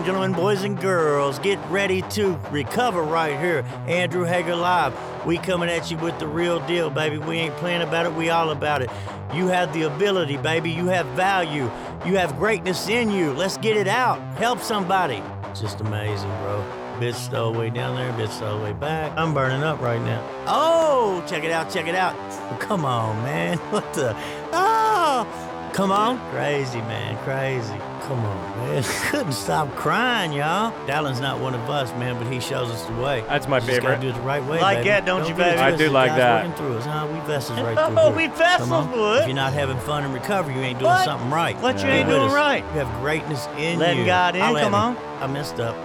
and gentlemen, boys and girls, get ready to recover right here. Andrew Hager Live. We coming at you with the real deal, baby. We ain't playing about it, we all about it. You have the ability, baby. You have value. You have greatness in you. Let's get it out. Help somebody. Just amazing, bro. Bitch stowaway down there, bitch stowaway back. I'm burning up right now. Oh, check it out, check it out. Come on, man. What the? Oh, come on. Crazy, man, crazy. Come on, man. Couldn't stop crying, y'all. Dallon's not one of us, man, but he shows us the way. That's my You just gotta do it the right way, Like baby. that, don't you, get it baby? I do twisted. like God's that. working through us, huh? We vessels right through Oh, here. we Come vessels, on. boy. If you're not having fun in recovery, you ain't doing What? something right. What you Get ain't with doing us. right? You have greatness in Letting you. God in, Holla at come me. on. I messed up.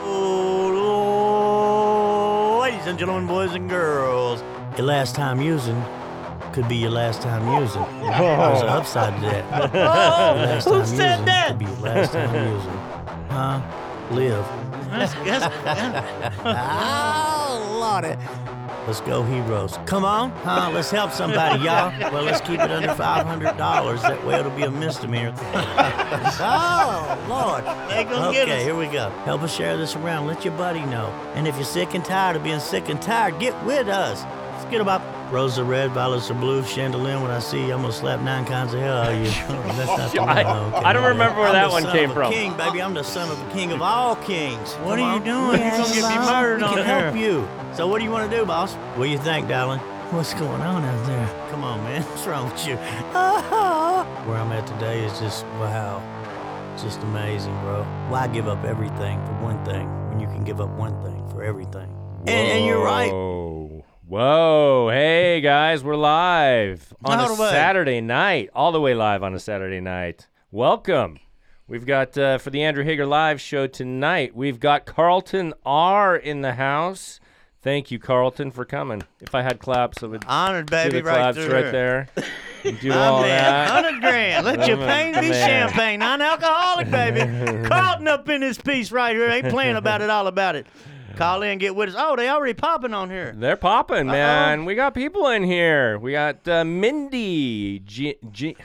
Oh, ladies and gentlemen, boys and girls, your last time using could be your last time using. There's an oh. upside to that. Your last Oh, who said using that? Could be your last time using. Huh? Live. That's, that's, Oh, Lordy. Let's go, heroes. Come on, huh? Let's help somebody, y'all. Well, let's keep it under $500. That way it'll be a misdemeanor. oh, Lord. They gonna okay, get us. here we go. Help us share this around. Let your buddy know. And if you're sick and tired of being sick and tired, get with us. Let's get about roses are red, violets are blue, chandelier. When I see you, I'm gonna slap nine kinds of hell out of you. Oh, that's not the I- one. Oh, okay, I don't my bad. remember where I'm that the one son came of a from. King, baby. I'm the son of the king of all kings. What Come are you on. doing? You're gonna get me murdered we on can here. help you. So what do you want to do, boss? What do you think, darling? What's going on out there? Come on, man. What's wrong with you? Where I'm at today is just wow. Just amazing, bro. Why give up everything for one thing when you can give up one thing for everything? And, and you're right. Whoa. Hey, guys, we're live on All a way. Saturday night. All the way live on a Saturday night. Welcome. We've got, uh, for the Andrew Hager Live show tonight, we've got Carlton R in the house. Thank you, Carlton, for coming. If I had claps, I would honored, do baby, the right claps through right there. And do all man, that. hundred grand. Let your pain be champagne. Non-alcoholic, baby. Carlton up in this piece right here. Ain't playing about it, all about it. Call in, get with us. Oh, they already popping on here. They're popping, man. We got people in here. We got uh, Mindy. G- G-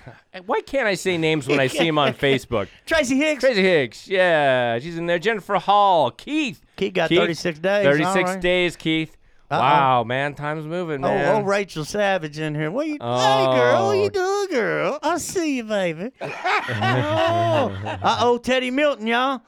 Why can't I say names when I see them on Facebook? Tracy Hicks. Tracy Hicks. Yeah, she's in there. Jennifer Hall. Keith. Keith got Keith, 36 days. 36 all right. days, Keith. Uh-oh. Wow, man. Time's moving, Oh, man. oh, Rachel Savage in here. What you? Oh. Hey, girl, what you doing, girl? I see you, baby. oh, uh oh, Teddy Milton, y'all.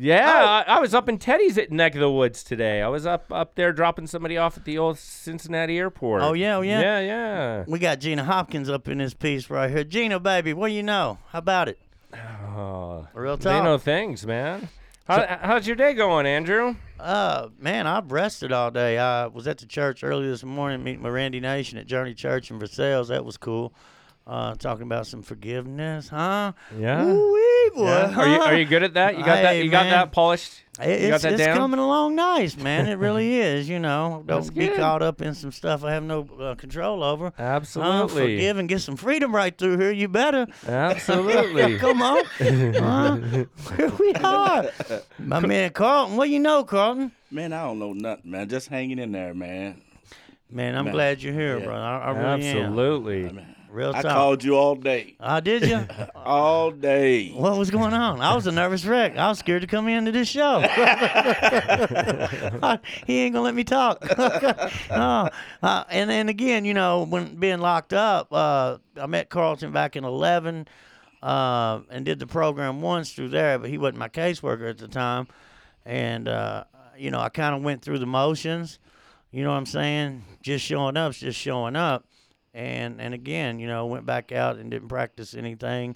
Yeah, I, I was up in Teddy's at neck of the woods today. I was up up there dropping somebody off at the old Cincinnati airport. Oh, yeah, oh, yeah? Yeah, yeah. We got Gina Hopkins up in this piece right here. Gina, baby, what do you know? How about it? Oh, Real talk. they know things, man. How, how's your day going, Andrew? Uh, man, I've rested all day. I was at the church early this morning meeting with Randy Nation at Journey Church in Versailles. That was cool. Uh, talking about some forgiveness, huh? Yeah. Ooh-wee, boy. Yeah. Are you are you good at that? You got that? Hey, You got that polished? It- you got It's, that it's down? coming along nice, man. It really is. You know, don't be good. caught up in some stuff I have no uh, control over. Uh, Absolutely. forgive and get some freedom right through here. You better. Absolutely. Come on. Huh? Here we are. My man Carlton. What you know, Carlton? Man, I don't know nothing, man. Just hanging in there, man. Man, I'm Man. glad you're here, Yeah. brother. I, I really am. Absolutely. Real I talk. called you all day, Ah, did you? all day. what was going on? I was a nervous wreck. I was scared to come into this show. he ain't gonna let me talk. oh, uh, and then again, you know, when being locked up, uh, I met Carlton back in '11 uh, and did the program once through there, but he wasn't my caseworker at the time. And uh, you know, I kind of went through the motions. You know what I'm saying? Just showing up's just showing up. And and again, you know, went back out and didn't practice anything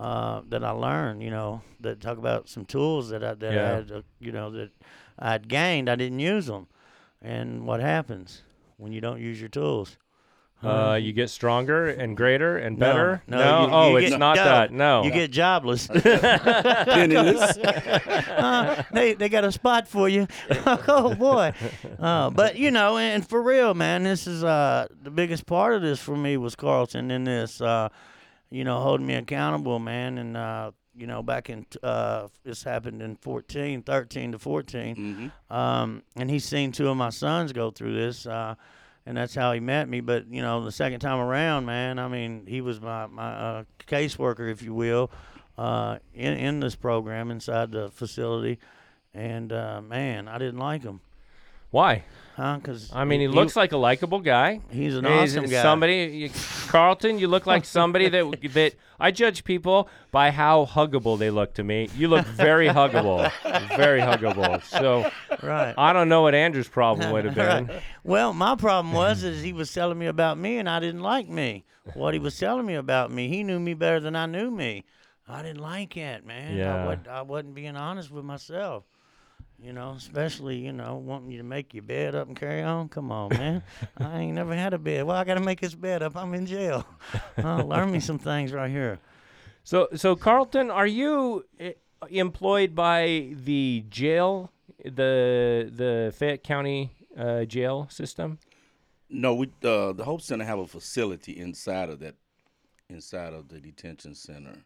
uh, that I learned. You know, that talk about some tools that I that Yeah. I had, uh, you know, that I had gained. I didn't use them. And what happens when you don't use your tools? Uh, you get stronger and greater and No, better. no, you- oh, you it's get- not no, that. No. You get jobless. Penniless. Uh, they they got a spot for you. oh boy. Uh, but you know, and for real, man, this is uh the biggest part of this for me was Carlton in this uh you know, holding me accountable, man, and uh you know, back in uh this happened in 14, 13 to 14. hmm Um and he's seen two of my sons go through this uh and that's how he met me. But you know, the second time around, man, I mean, he was my my uh, caseworker, if you will, uh, in in this program inside the facility, and uh, man, I didn't like him, Why? Huh? Because I mean, he, looks like a likable guy. he's an He's awesome guy. Somebody, you, Carlton, you look like somebody that that I judge people by how huggable they look to me. You look very huggable, very huggable. So right? I don't know what Andrew's problem would have been. Right. Well, my problem was is he was telling me about me, and I didn't like me. What he was telling me about me, he knew me better than I knew me. I didn't like it, man. Yeah. I, wasn't, I wasn't being honest with myself. You know, especially you know wanting you to make your bed up and carry on. Come on, man. I ain't never had a bed. Well, I got to make this bed up. I'm in jail. Uh, learn me some things right here. So, so Carlton, are you eh, employed by the jail, the the Fayette County uh, jail system? No, we uh, the Hope Center have a facility inside of that, inside of the detention center.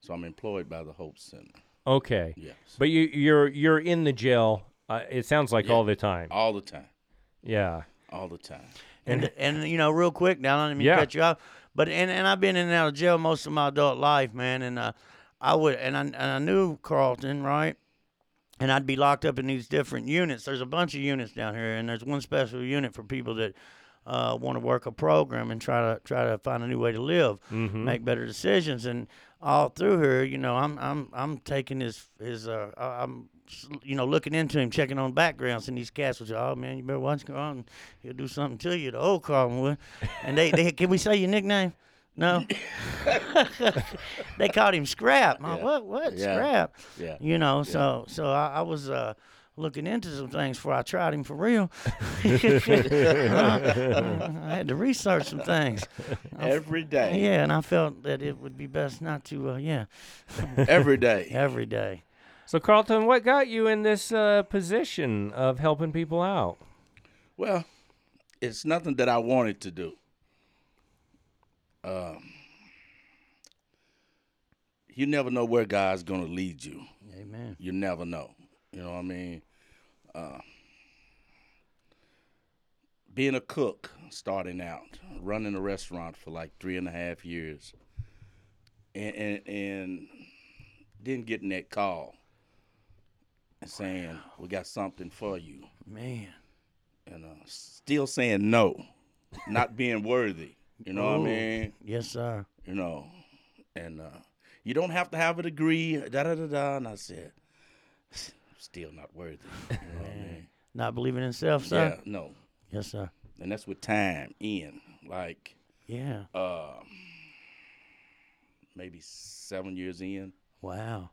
So I'm employed by the Hope Center. Okay, Yes, but you you're you're in the jail. Uh, it sounds like Yeah. all the time. all the time, Yeah. all the time. And and you know, real quick, now I didn't mean Yeah. to cut you off, but and, and I've been in and out of jail most of my adult life, man. And uh, I would and I and I knew Carlton, right? And I'd be locked up in these different units. There's a bunch of units down here, and there's one special unit for people that uh, want to work a program and try to try to find a new way to live, make better decisions. And all through here, you know, I'm I'm I'm taking his his uh, I'm you know looking into him, checking on backgrounds, and these cats would "Oh man, you better watch Carlton. He'll do something to you." The old Carlton would. And they, they can we say your nickname? No. they called him Scrap. Like, Yeah. What? What? Yeah. Scrap? Yeah. You know. So so I, I was. Uh, Looking into some things before I tried him for real. I had to research some things. Every day, Yeah, and I felt that it would be best not to, uh, yeah, every day. every day. So Carlton, what got you in this uh, position of helping people out? Well, it's nothing that I wanted to do. Um, you never know where God's gonna lead you. Amen. You never know. You know what I mean? Uh, being a cook, starting out, running a restaurant for like three and a half years, and and, and then getting that call and saying, "We got something for you," Man. and uh, still saying no, not being worthy. You know what I mean? Yes, sir. You know, and uh, you don't have to have a degree. Da da da da. And I said, still not worthy. You know what I mean? Not believing in self, sir? Yeah, no. Yes, sir. And that's with time in, like Yeah. uh, maybe seven years in. Wow.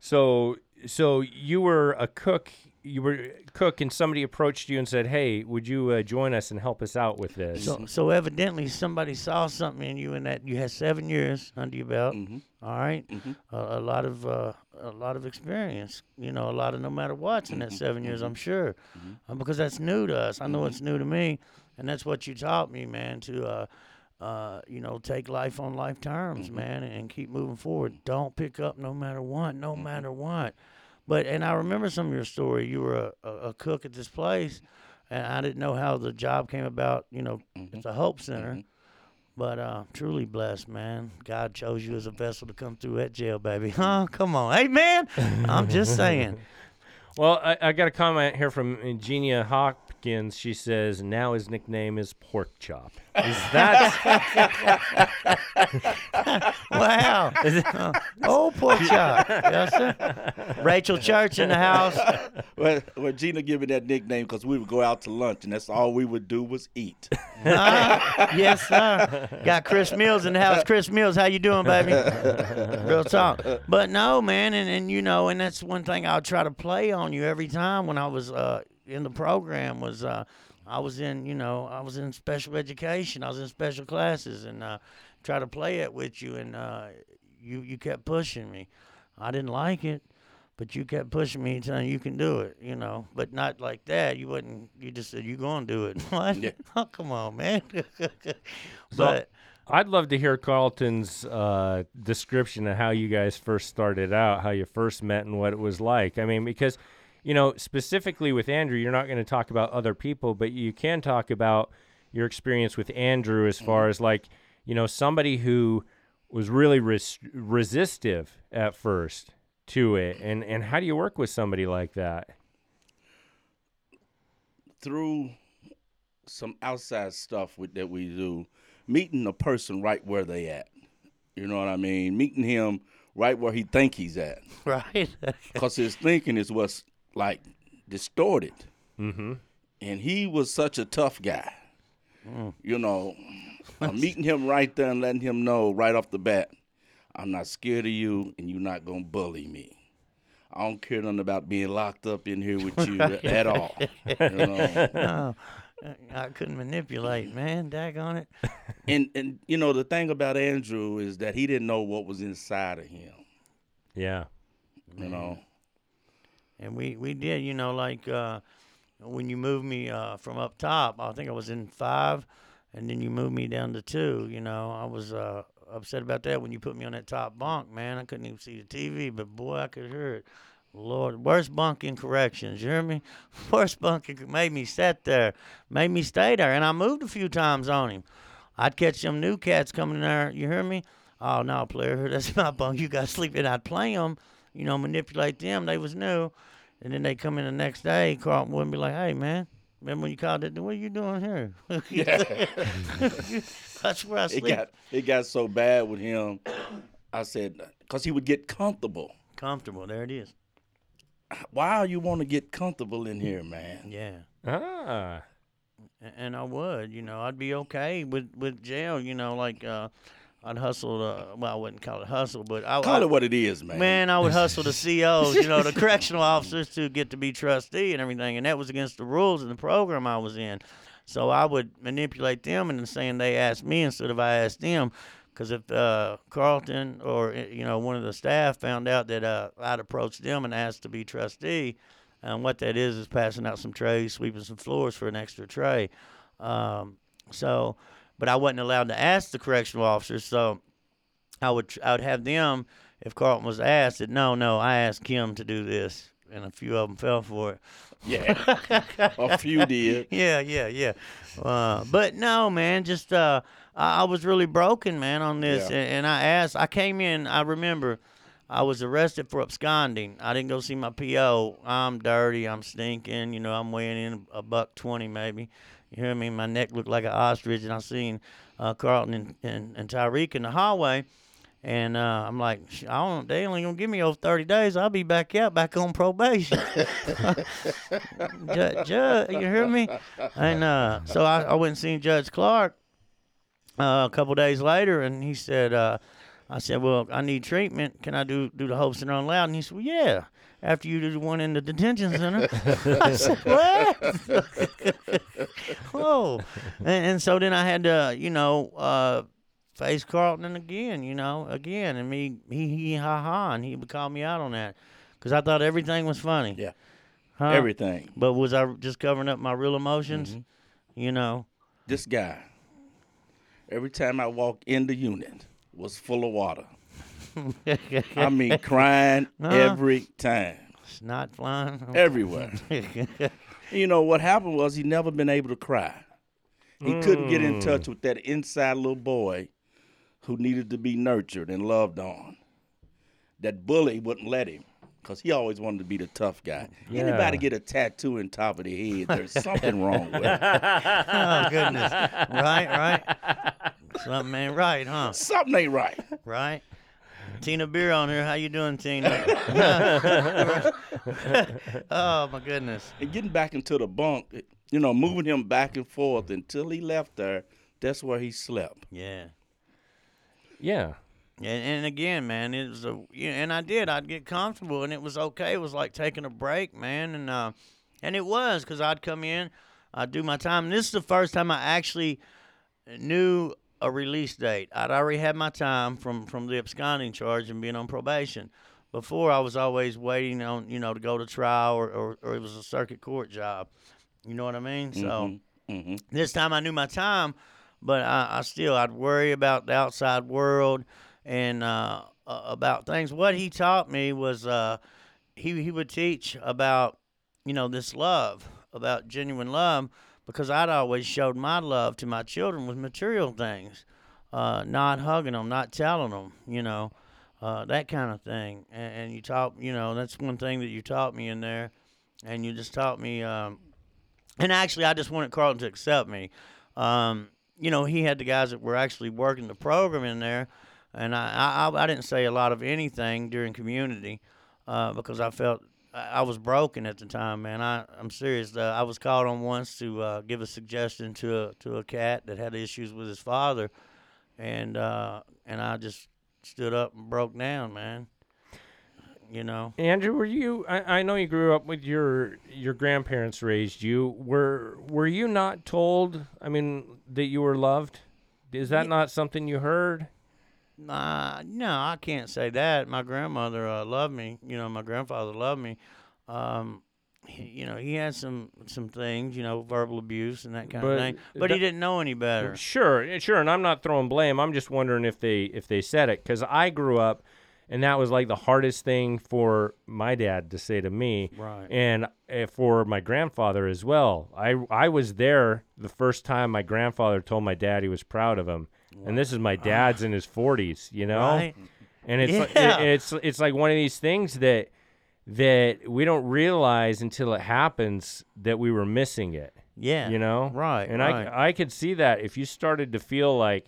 So, so you were a cook. You were cook, and somebody approached you and said, "Hey, would you uh, join us and help us out with this?" So, so evidently somebody saw something in you, and that you had seven years under your belt. Mhm. All right? Mhm. a, a lot of uh, a lot of experience. You know, a lot of no matter what's in that seven years. I'm sure, uh, because that's new to us. I know it's new to me, and that's what you taught me, man. To uh, uh, you know, take life on life terms, man, and keep moving forward. Don't pick up no matter what, no matter what. But and I remember some of your story. You were a, a, cook at this place, and I didn't know how the job came about. You know, it's a Hope Center. But uh, truly blessed, man. God chose you as a vessel to come through that jail, baby. Huh? Come on. Hey, man. I'm just saying. Well, I, I got a comment here from Eugenia Hopkins. She says now his nickname is Pork Chop. Is that Wow. Uh, oh, pork chop. Yes, sir. Rachel Church in the house. Well, well, Gina gave me that nickname because we would go out to lunch, and that's all we would do was eat. Huh? yes, sir. Got Chris Mills in the house. Chris Mills, how you doing, baby? Real talk. But no, man, and, and you know, and that's one thing I'll try to play on you every time when I was uh, in the program was uh, I was in, you know, I was in special education. I was in special classes and uh, try to play it with you, and uh, you you kept pushing me. I didn't like it. But you kept pushing me, telling you can do it, you know. But not like that. You wouldn't. You just said you gonna do it. What? Yeah. Oh, come on, man. but I'd love to hear Carlton's uh, description of how you guys first started out, how you first met, and what it was like. I mean, because, you know, specifically with Andrew, you're not going to talk about other people, but you can talk about your experience with Andrew as mm-hmm. far as like, you know, somebody who was really res- resistive at first to it. And and how do you work with somebody like that? through some outside stuff with, that we do, meeting a person right where they at. You know what I mean? Meeting him right where he think he's at, Right. because his thinking is what's like distorted. Mm-hmm. And he was such a tough guy. You know, meeting him right there and letting him know right off the bat, I'm not scared of you, and you're not gonna bully me. I don't care nothing about being locked up in here with you at all. You know? no, I couldn't manipulate, man. Daggone it. and and you know the thing about Andrew is that he didn't know what was inside of him. Yeah. You know, And we we did, you know, like uh, when you moved me uh, from up top, I think I was in five, and then you moved me down to two. You know, I was uh, upset about that when you put me on that top bunk, man. I couldn't even see the TV, but boy, I could hear it. Lord, worst bunk in corrections. You hear me? Worst bunk in, made me sit there, made me stay there, and I moved a few times on him. I'd catch some new cats coming in there. You hear me? Oh no, player, that's my bunk. You got to sleep in. I'd play them, you know, manipulate them. They was new, and then they come in the next day. Carlton wouldn't be like, "Hey, man, remember when you called it? What are you doing here?" that's where I it sleep. got it got so bad with him. I said, because he would get comfortable. Comfortable. There it is. Why you want to get comfortable in here, man? Yeah. Ah. And I would, you know, I'd be okay with with jail. You know, like uh, I'd hustle. Uh, well, I wouldn't call it hustle, but I Call I, it what it is, man. Man, I would hustle the COs, you know, the correctional officers to get to be trustee and everything, and that was against the rules of the program I was in. So I would manipulate them into saying they asked me instead of I asked them, because if uh, Carlton or uh, you know one of the staff found out that uh, I'd approached them and asked to be trustee, and what that is is passing out some trays, sweeping some floors for an extra tray. Um, so, but I wasn't allowed to ask the correctional officers, so I would I would have them if Carlton was asked that no no I asked Kim to do this and a few of them fell for it. yeah, a few did. Yeah yeah yeah, uh, but no man just uh I, I was really broken man on this Yeah. and, and I asked I came in I remember. I was arrested for absconding. I didn't go see my PO. I'm dirty. I'm stinking. You know, I'm weighing in a buck twenty maybe. You hear me? My neck looked like an ostrich, and I seen uh, Carlton and, and, and Tyreek in the hallway. And uh, I'm like, I don't. They only gonna give me over 30 days. I'll be back out, back on probation. Judge, you hear me? And uh, so I, I went and seen Judge Clark uh, a couple days later, and he said, uh, I said, well, I need treatment. Can I do do the Hope Center on loud? And he said, well, yeah. After you the one in the detention center. I said, what? Whoa. And, and so then I had to, you know, uh, face Carlton again, you know, again. And me, he, he, ha, ha. And he would call me out on that. Because I thought everything was funny. Yeah. Huh? Everything. But was I just covering up my real emotions? Mm-hmm. You know? This guy, every time I walked in the unit, was full of water. I mean, crying every time, It's not flying. everywhere. you know what happened was he never been able to cry. He couldn't get in touch hmm. with that inside little boy who needed to be nurtured and loved on. That bully wouldn't let him because he always wanted to be the tough guy. Yeah. Anybody get a tattoo on top of the head, there's something wrong with it. oh, goodness. Right, right. Something ain't right, huh? Something ain't right. Right? Tina Beer on here. How you doing, Tina? oh, my goodness. And getting back into the bunk, you know, moving him back and forth until he left there, that's where he slept. Yeah. Yeah. And, and again, man, it was a you know, and I did. I'd get comfortable, and it was okay. It was like taking a break, man, and uh, and it was because I'd come in, I'd do my time. And this is the first time I actually knew a release date. I'd already had my time from from the absconding charge and being on probation. Before I was always waiting on you know to go to trial or or, or it was a circuit court job. You know what I mean? So hmm this time I knew my time, but I, I still I'd worry about the outside world and uh, uh, about things. What he taught me was uh, he he would teach about you know this love, about genuine love, because I'd always showed my love to my children with material things, uh, not hugging them, not telling them, you know. uh, that kind of thing. And, and you taught, you know, that's one thing that you taught me in there, and you just taught me. Um, and actually, I just wanted Carlton to accept me. Um, you know, he had the guys that were actually working the program in there, and I, I, I didn't say a lot of anything during community uh, because I felt I was broken at the time, man. I I'm serious. Uh, I was called on once to uh, give a suggestion to a to a cat that had issues with his father, and uh, and I just stood up and broke down, man. You know. Andrew, were you? I, I know you grew up with your your grandparents raised you. Were were you not told? I mean, that you were loved. Is that Ye- not something you heard? Nah, no, I can't say that. My grandmother uh, loved me. You know, my grandfather loved me. Um, he, you know, he had some some things, you know, verbal abuse and that kind But of thing. But he didn't know any better. Sure, sure, and I'm not throwing blame. I'm just wondering if they if they said it because I grew up, and that was like the hardest thing for my dad to say to me, Right. and eh, for my grandfather as well. I I was there the first time my grandfather told my dad he was proud of him, and this is my dad's in his 40s, you know, Right. and it's like- it- it's it's like one of these things that that we don't realize until it happens that we were missing it Yeah. you know Right. and right. i i could see that if you started to feel like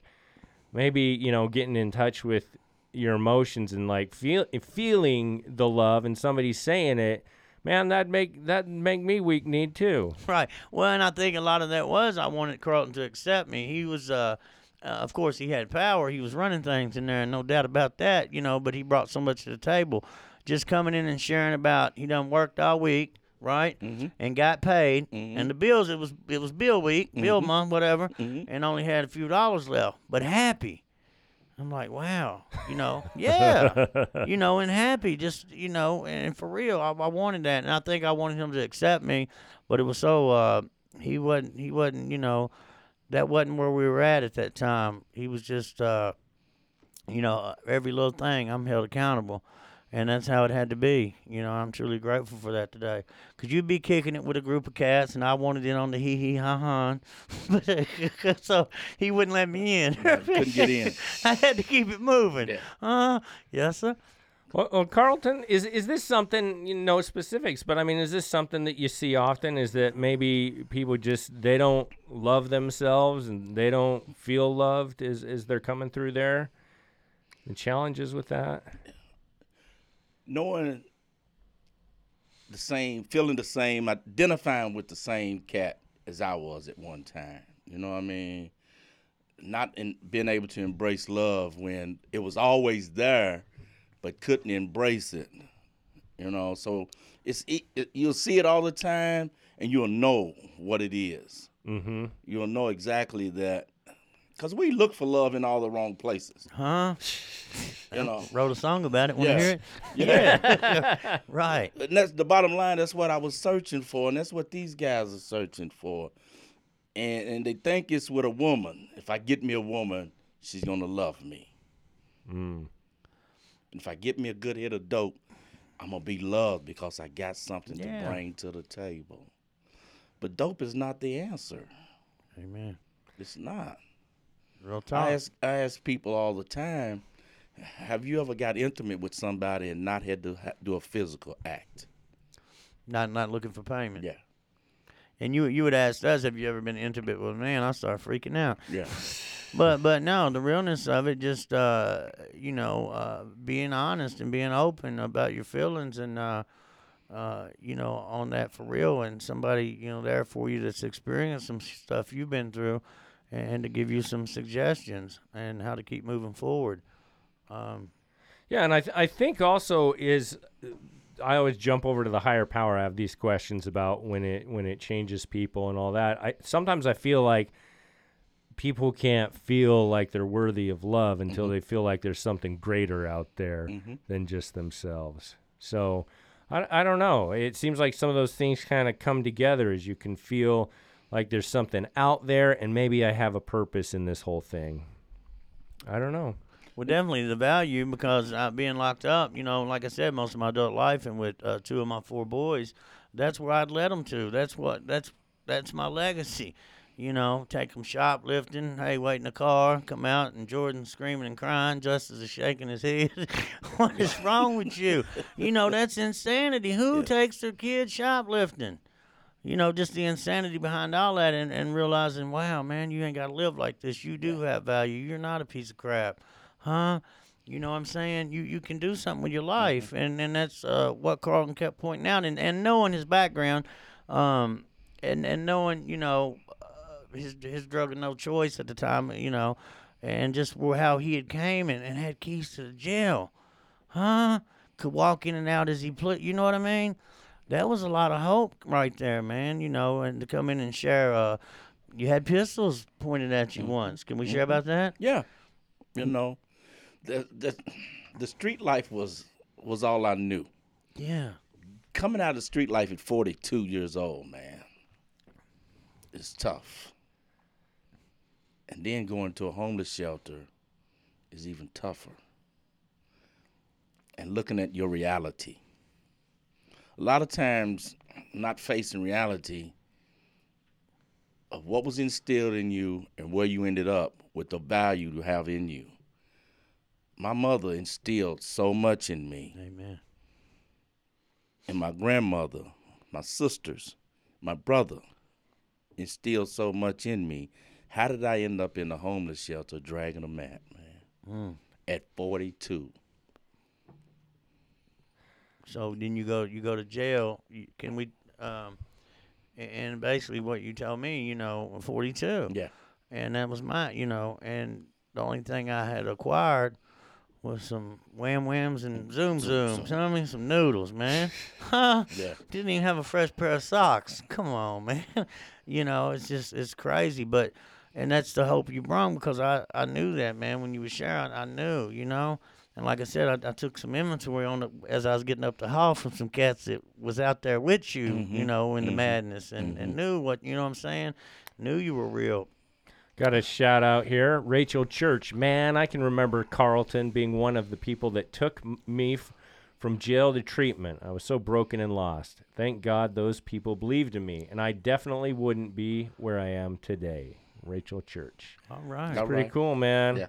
maybe you know getting in touch with your emotions and like feel feeling the love and somebody saying it man that make that make me weak need too Right. Well, and I think a lot of that was I wanted Carlton to accept me. He was, uh, uh, of course, he had power. He was running things in there, no doubt about that. You know, but he brought so much to the table. Just coming in and sharing about he done worked all week, right, Mhm. and got paid, Mhm. and the bills it was it was bill week, bill Mhm. month, whatever, Mhm. and only had a few dollars left, but happy. I'm like, wow, you know, yeah, you know, and happy, just you know, and for real, I, I wanted that, and I think I wanted him to accept me, but it was so uh, he wasn't, he wasn't, you know, that wasn't where we were at at that time. He was just, uh, you know, every little thing I'm held accountable, and that's how it had to be. You know, I'm truly grateful for that today. Cause you'd be kicking it with a group of cats, and I wanted in on the hee hee ha ha, so he wouldn't let me in. couldn't get in. I had to keep it moving. Yeah. Uh, yes, sir. Well, well carlton is is this something you know specifics but i mean is this something that you see often is that maybe people just they don't love themselves and they don't feel loved as as they're coming through there the challenges with that knowing the same, feeling the same, identifying with the same cat as I was at one time. You know what I mean? Not in being able to embrace love when it was always there, but couldn't embrace it. You know, so it's it, it- you'll see it all the time, and you'll know what it is. mm-hmm You'll know exactly that, because we look for love in all the wrong places. Huh? You know, Wrote a song about it. Want to Yeah. hear it? yeah. Right. And that's the bottom line. That's what I was searching for, and that's what these guys are searching for. And and they think it's with a woman. If I get me a woman, she's gonna love me. mm. And if I get me a good hit of dope, I'm gonna be loved because I got something Yeah. to bring to the table. But dope is not the answer. Amen. It's not. Real talk. I ask I ask people all the time, have you ever got intimate with somebody and not had to ha- do a physical act? Not not looking for payment. Yeah. And you you would ask us, have you ever been intimate with a man? I start freaking out. Yeah. But but no, the realness of it, just uh, you know, uh, being honest and being open about your feelings and uh, uh, you know, on that for real, and somebody you know there for you that's experienced some stuff you've been through, and to give you some suggestions and how to keep moving forward. Um, Yeah, and I th- I think also is I always jump over to the higher power. I have these questions about when it when it changes people and all that. I sometimes I feel like people can't feel like they're worthy of love until they feel like there's something greater out there Mhm. than just themselves. So I, I don't know. It seems like some of those things kind of come together as you can feel like there's something out there and maybe I have a purpose in this whole thing. I don't know. Well, definitely the value because uh, being locked up, you know, like I said, most of my adult life, and with uh, two of my four boys, that's where I'd led them to. That's what that's that's my legacy. You know, take them shoplifting. Hey, wait in the car. Come out, and Jordan screaming and crying. Justice is shaking his head. what is wrong with you? You know, that's insanity. Who takes their kids shoplifting? You know, just the insanity behind all that, and, and realizing, wow, man, you ain't got to live like this. You do have value. You're not a piece of crap, huh? You know what I'm saying? You you can do something with your life, and and that's uh, what Carlton kept pointing out, and and knowing his background, um, and and knowing you know uh, his his drug of no choice at the time, you know, and just how he had came and, and had keys to the jail, huh? Could walk in and out as he put. You know what I mean? That was a lot of hope right there, man. You know, and to come in and share. Uh, you had pistols pointed at you once. Can we share about that? Yeah, you know, the the the street life was was all I knew. Yeah. Coming out of street life at 42 years old, man, it's tough. And then going to a homeless shelter is even tougher. And looking at your reality. A lot of times, not facing reality of what was instilled in you and where you ended up with the value you have in you. My mother instilled so much in me, Amen. and my grandmother, my sisters, my brother instilled so much in me. How did I end up in a homeless shelter dragging a mat, man? At 42. So then you go you go to jail. You, can we? Um, and basically what you told me, you know, 42. Yeah. And that was my, you know, and the only thing I had acquired was some wham whams and mm, zoom zooms. You know what I mean? Some noodles, man. Huh? Yeah. Didn't even have a fresh pair of socks. Come on, man. you know, it's just it's crazy, but and that's the hope you brought because I I knew that man when you were sharing. I knew, you know. And like I said, I, I took some inventory on it as I was getting up the hall from some cats that was out there with you, you mm-hmm. know, in the mm-hmm. madness, and, and mm-hmm. knew what you know. what I'm saying, knew you were real. Got a shout out here, Rachel Church. Man, I can remember Carlton being one of the people that took m- me f- from jail to treatment. I was so broken and lost. Thank God those people believed in me, and I definitely wouldn't be where I am today. Rachel Church. All right. All Pretty right. cool, man. Yeah.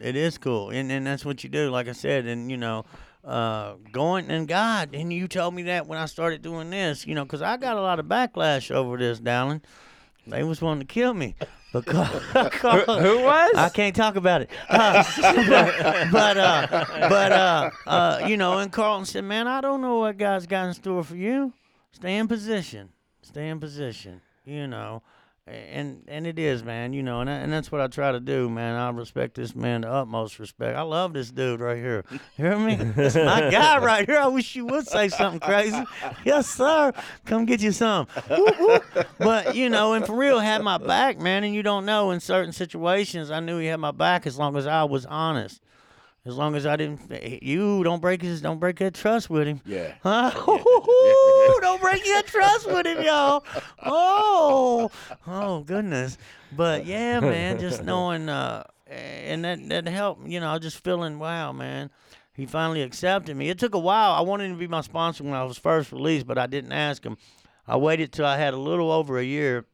It is cool, and and that's what you do. Like I said, and you know, uh, going and God, and you told me that when I started doing this, you know, because I got a lot of backlash over this, Dowling. They was wanting to kill me because Who was? I can't talk about it. Uh, but but uh, but uh, uh, you know, and Carlton said, "Man, I don't know what God's got in store for you. Stay in position. Stay in position. You know." And and it is, man. You know, and I, and that's what I try to do, man. I respect this man to utmost respect. I love this dude right here. You hear me? This is my guy right here. I wish you would say something crazy. Yes, sir. Come get you some. Woo, woo. But you know, and for real, had my back, man. And you don't know in certain situations, I knew he had my back as long as I was honest. As long as I didn't, you don't break his, don't break that trust with him. Yeah. Huh? don't break your trust with him, y'all. Oh, oh goodness. But yeah, man, just knowing, uh, and that that helped. You know, I was just feeling, wow, man. He finally accepted me. It took a while. I wanted him to be my sponsor when I was first released, but I didn't ask him. I waited till I had a little over a year,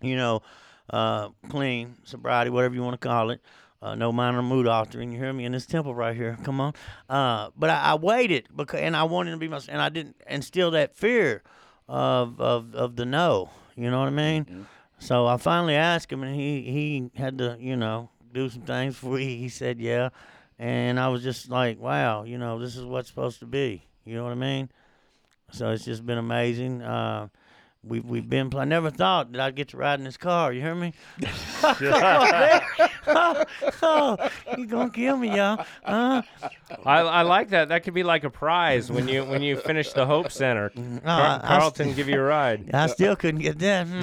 you know, uh, clean, sobriety, whatever you want to call it. Uh, no minor mood altering. You hear me in this temple right here. Come on. Uh, but I, I waited because, and I wanted to be my, and I didn't instill that fear of of of the no. You know what I mean? So I finally asked him, and he he had to, you know, do some things before he, he said yeah. And I was just like, wow, you know, this is what's supposed to be. You know what I mean? So it's just been amazing. Uh, we've we've been. Pl- I never thought that I'd get to ride in this car. You hear me? oh, you gonna kill me, y'all? Huh? I, I like that. That could be like a prize when you when you finish the Hope Center. No, Car- I, I Carlton give you a ride. I still couldn't get that. Hmm.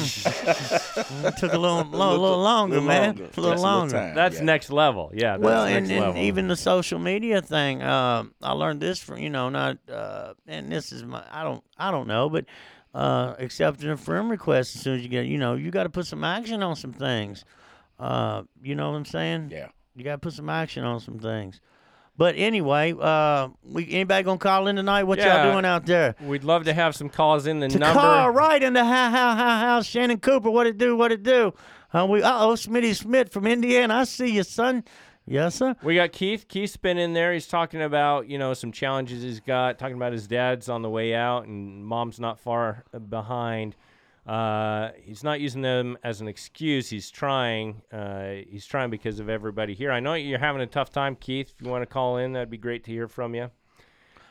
it took a little, little, little longer, little man. longer. A little Just a little longer. time. That's Yeah. next level. Yeah. That's well, next and, and even the social media thing. Um, I learned this from you know not, uh, and this is my I don't I don't know, but uh, accepting a firm request as soon as you get you know you got to put some action on some things. Uh, you know what I'm saying? Yeah. You got to put some action on some things. But anyway, uh, we anybody gonna call in tonight? What Yeah. y'all doing out there? We'd love to have some calls in the To number. call right into how how how how Shannon Cooper. What it do? What it do? Uh, we uh oh, Smitty Smith from Indiana. I see you, son. Yes, sir. We got Keith. Keith's been in there. He's talking about you know some challenges he's got. Talking about his dad's on the way out and mom's not far behind. Uh, he's not using them as an excuse. He's trying. Uh, he's trying because of everybody here. I know you're having a tough time, Keith. If you want to call in, that'd be great to hear from you.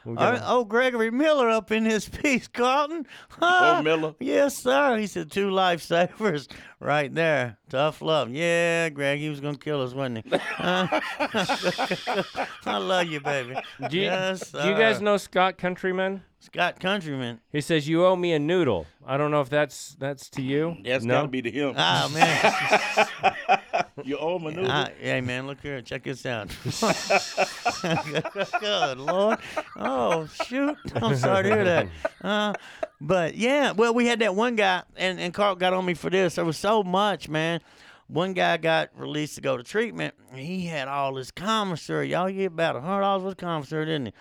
We All right, oh, Gregory Miller up in his piece, Carlton. Oh, Miller. Yes, sir. He said two lifesavers right there. Tough love. Yeah, Greg, he was gonna kill us, wasn't he? Uh, I love you, baby. do, you, yes, do you guys know Scott Countryman? Scott Countryman? He says you owe me a noodle. I don't know if that's that's to you. That's no? got to be to him. Ah man. You a. Ah, hey man, look here, check this out. Good lord. Oh shoot. I'm sorry to hear that. Uh, but yeah, well we had that one guy and, and Carl got on me for this. There was so much, man. One guy got released to go to treatment. and He had all this commissary. Y'all get about a hundred dollars worth of commissary, didn't he?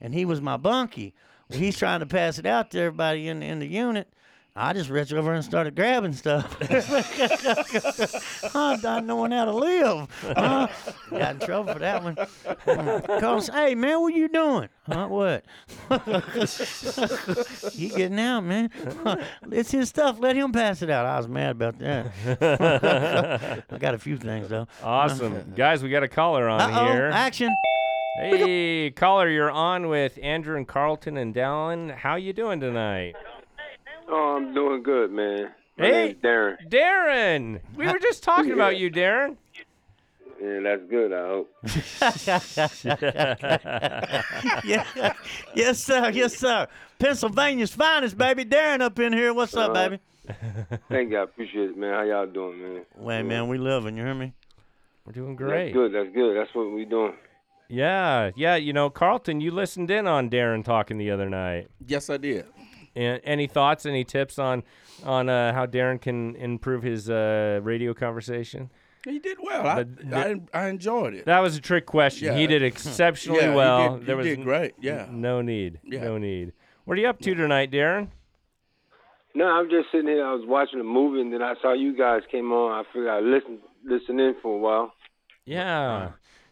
And he was my bunkie. Well, he's trying to pass it out to everybody in in the unit. I just reached over and started grabbing stuff. I'm not knowing how to live. Huh? Got in trouble for that one. Said, hey, man, what you doing? Huh, what? you getting out, man. it's his stuff. Let him pass it out. I was mad about that. I got a few things, though. Awesome, guys. We got a caller on Uh-oh, here. action. Hey, caller, you're on with Andrew and Carlton and Dallin. How you doing tonight? Oh, I'm doing good, man. My Hey. Darren. Darren, we were just talking about you, Darren. Yeah, that's good. I hope. yeah. Yes, sir. Yes, sir. Pennsylvania's finest, baby. Darren up in here. What's up, Uh-huh. baby? Thank you. I appreciate it, man. How y'all doing, man? Wait, man, we living. You hear me? We're doing That's great. good. That's good. That's what we're doing. Yeah, yeah. You know, Carlton, you listened in on Darren talking the other night. yes, I did. And any thoughts, any tips on on uh, how Darren can improve his uh, radio conversation? He did well. I, But I, I enjoyed it. That was a trick question. He did exceptionally Yeah, he well. did- there he was did great, yeah. n- no need. Yeah. No need. What are you up to tonight, Darren? No, I'm just sitting here. I was watching a movie, and then I saw you guys came on. I figured I'd listen, listen in for a while. Yeah.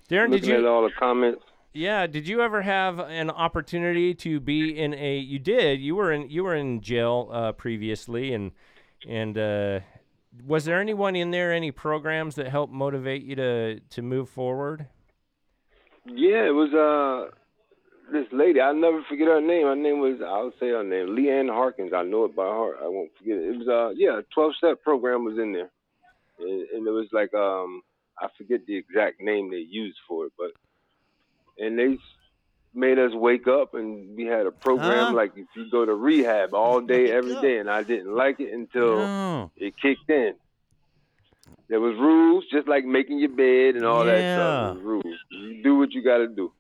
Darren, did you at all the comments. Yeah, did you ever have an opportunity to be in a you did. You were in you were in jail uh, previously and and uh, was there anyone in there any programs that helped motivate you to to move forward? Yeah, it was uh this lady. I'll never forget her name. Her name was I'll say her name, Leanne Harkins. I know it by heart. I won't forget it. It was uh yeah, twelve step program was in there, and, and it was like um I forget the exact name they used for it, but and they made us wake up and we had a program Huh? like if you go to rehab all day every up. day, and I didn't like it until No. it kicked in. There was rules, just like making your bed and all that stuff. Rules. You do what you got to do.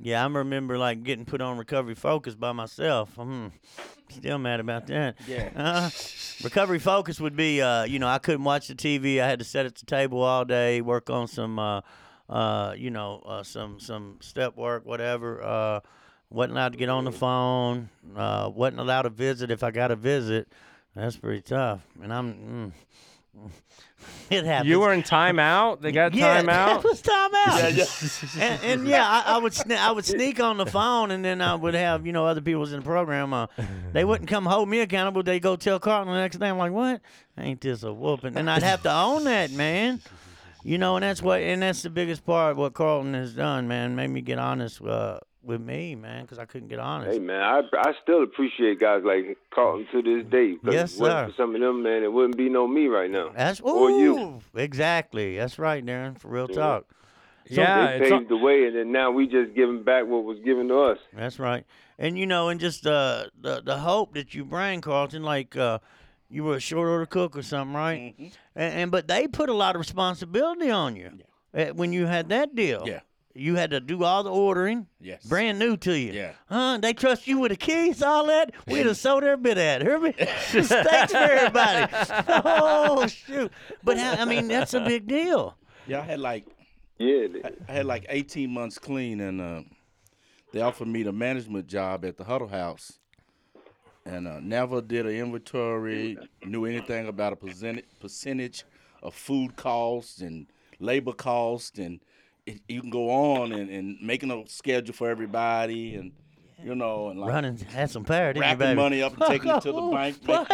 Yeah, I remember like getting put on recovery focus by myself. I'm still mad about that. Yeah. Uh, recovery focus would be, uh, you know, I couldn't watch the TV. I had to sit at the table all day, work on some, uh, uh, you know, uh, some some step work, whatever. Uh, wasn't allowed to get on the phone. Uh, wasn't allowed to visit if I got a visit. That's pretty tough. And I'm. Mm, it happens. You were in timeout. They got yeah, timeout. It was timeout. Yeah, yeah. and, and yeah, I, I would sne- I would sneak on the phone, and then I would have you know other people was in the program. Uh, they wouldn't come hold me accountable. They go tell Carlton the next day. I'm like, what? Ain't this a whooping? And I'd have to own that, man. You know, and that's what, and that's the biggest part of what Carlton has done, man. Made me get honest uh, with me, man, because I couldn't get honest. Hey man, I I still appreciate guys like Carlton to this day. Yes, if it wasn't sir. For some of them, man, it wouldn't be no me right now. That's or you. exactly. That's right, Darren. For real Yeah. talk. yeah, they it's paved the way, and then now we just giving back what was given to us. That's right. And you know, and just uh, the the hope that you bring, Carlton, like uh, you were a short order cook or something, right? Mm-hmm. And, and but they put a lot of responsibility on you uh, when you had that deal. Yeah. You had to do all the ordering, Yes. brand new to you. Yeah. Huh? They trust you with the keys, all that. We'd have sold every bit of that. Hear me? Thanks for everybody. Oh shoot! But how, I mean, that's a big deal. Yeah, I had like Yeah, they- I had like 18 months clean, and uh, they offered me the management job at the Huddle House. And uh, never did an inventory, knew anything about a percentage percentage of food costs and labor costs, and it, you can go on and, and making a schedule for everybody, and you know, and like Running had some parity. didn't you, wrapping money up and taking it to the bank. What?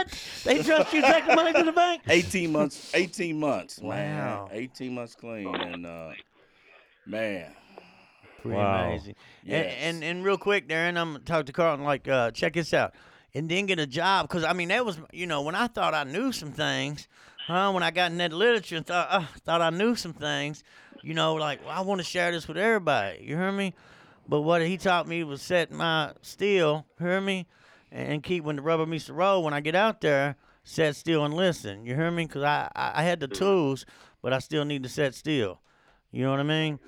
They trust you to take the money to the bank? 18 months 18 months man Wow. 18 months clean and uh man Pretty Wow. amazing. Yes. And, and and real quick, Darren, I'm gonna talk to Carlton. Like, uh, check this out, and then get a job. Cause I mean, that was you know when I thought I knew some things, huh? When I got in that literature and thought uh, thought I knew some things, you know, like well, I want to share this with everybody. You hear me? But what he taught me was set my steel. Hear me? And keep when the rubber meets the road. When I get out there, set still and listen. You hear me? Cause I I, I had the tools, but I still need to set still. You know what I mean?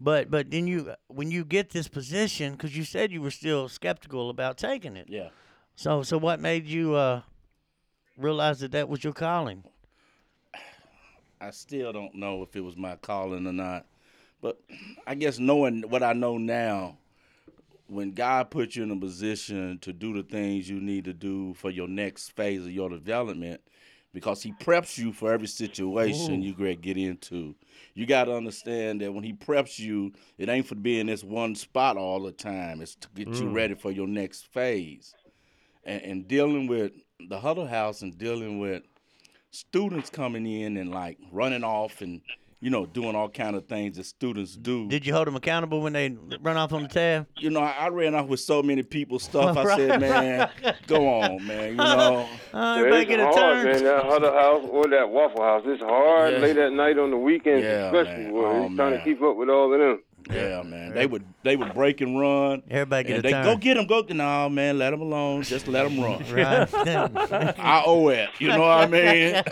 But but then you when you get this position, because you said you were still skeptical about taking it. yeah So so what made you uh, realize that that was your calling? i still don't know if it was my calling or not but i guess knowing what i know now when god puts you in a position to do the things you need to do for your next phase of your development because he preps you for every situation you gonna get into. You got to understand that when he preps you it ain't for being in this one spot all the time. It's to get you ready for your next phase and, and dealing with the huddle house and dealing with students coming in and like running off and you know doing all kind of things that students do Did you hold them accountable when they run off on the tab? you know, I, I ran off with so many people's stuff. I Right, said, man, go on, man. You know, Uh, Yeah, everybody it's get a hard, turn. man. That Huddle House or that Waffle House, it's hard Yeah. late at night on the weekends, Yeah, especially. man. Boy, Oh, he's trying man. to keep up with all of them. Yeah, man. They would they would break and run. Everybody get and a they turn. go get him, go. No, man, let them alone. Just let them run. Right. I owe it. You know what I mean?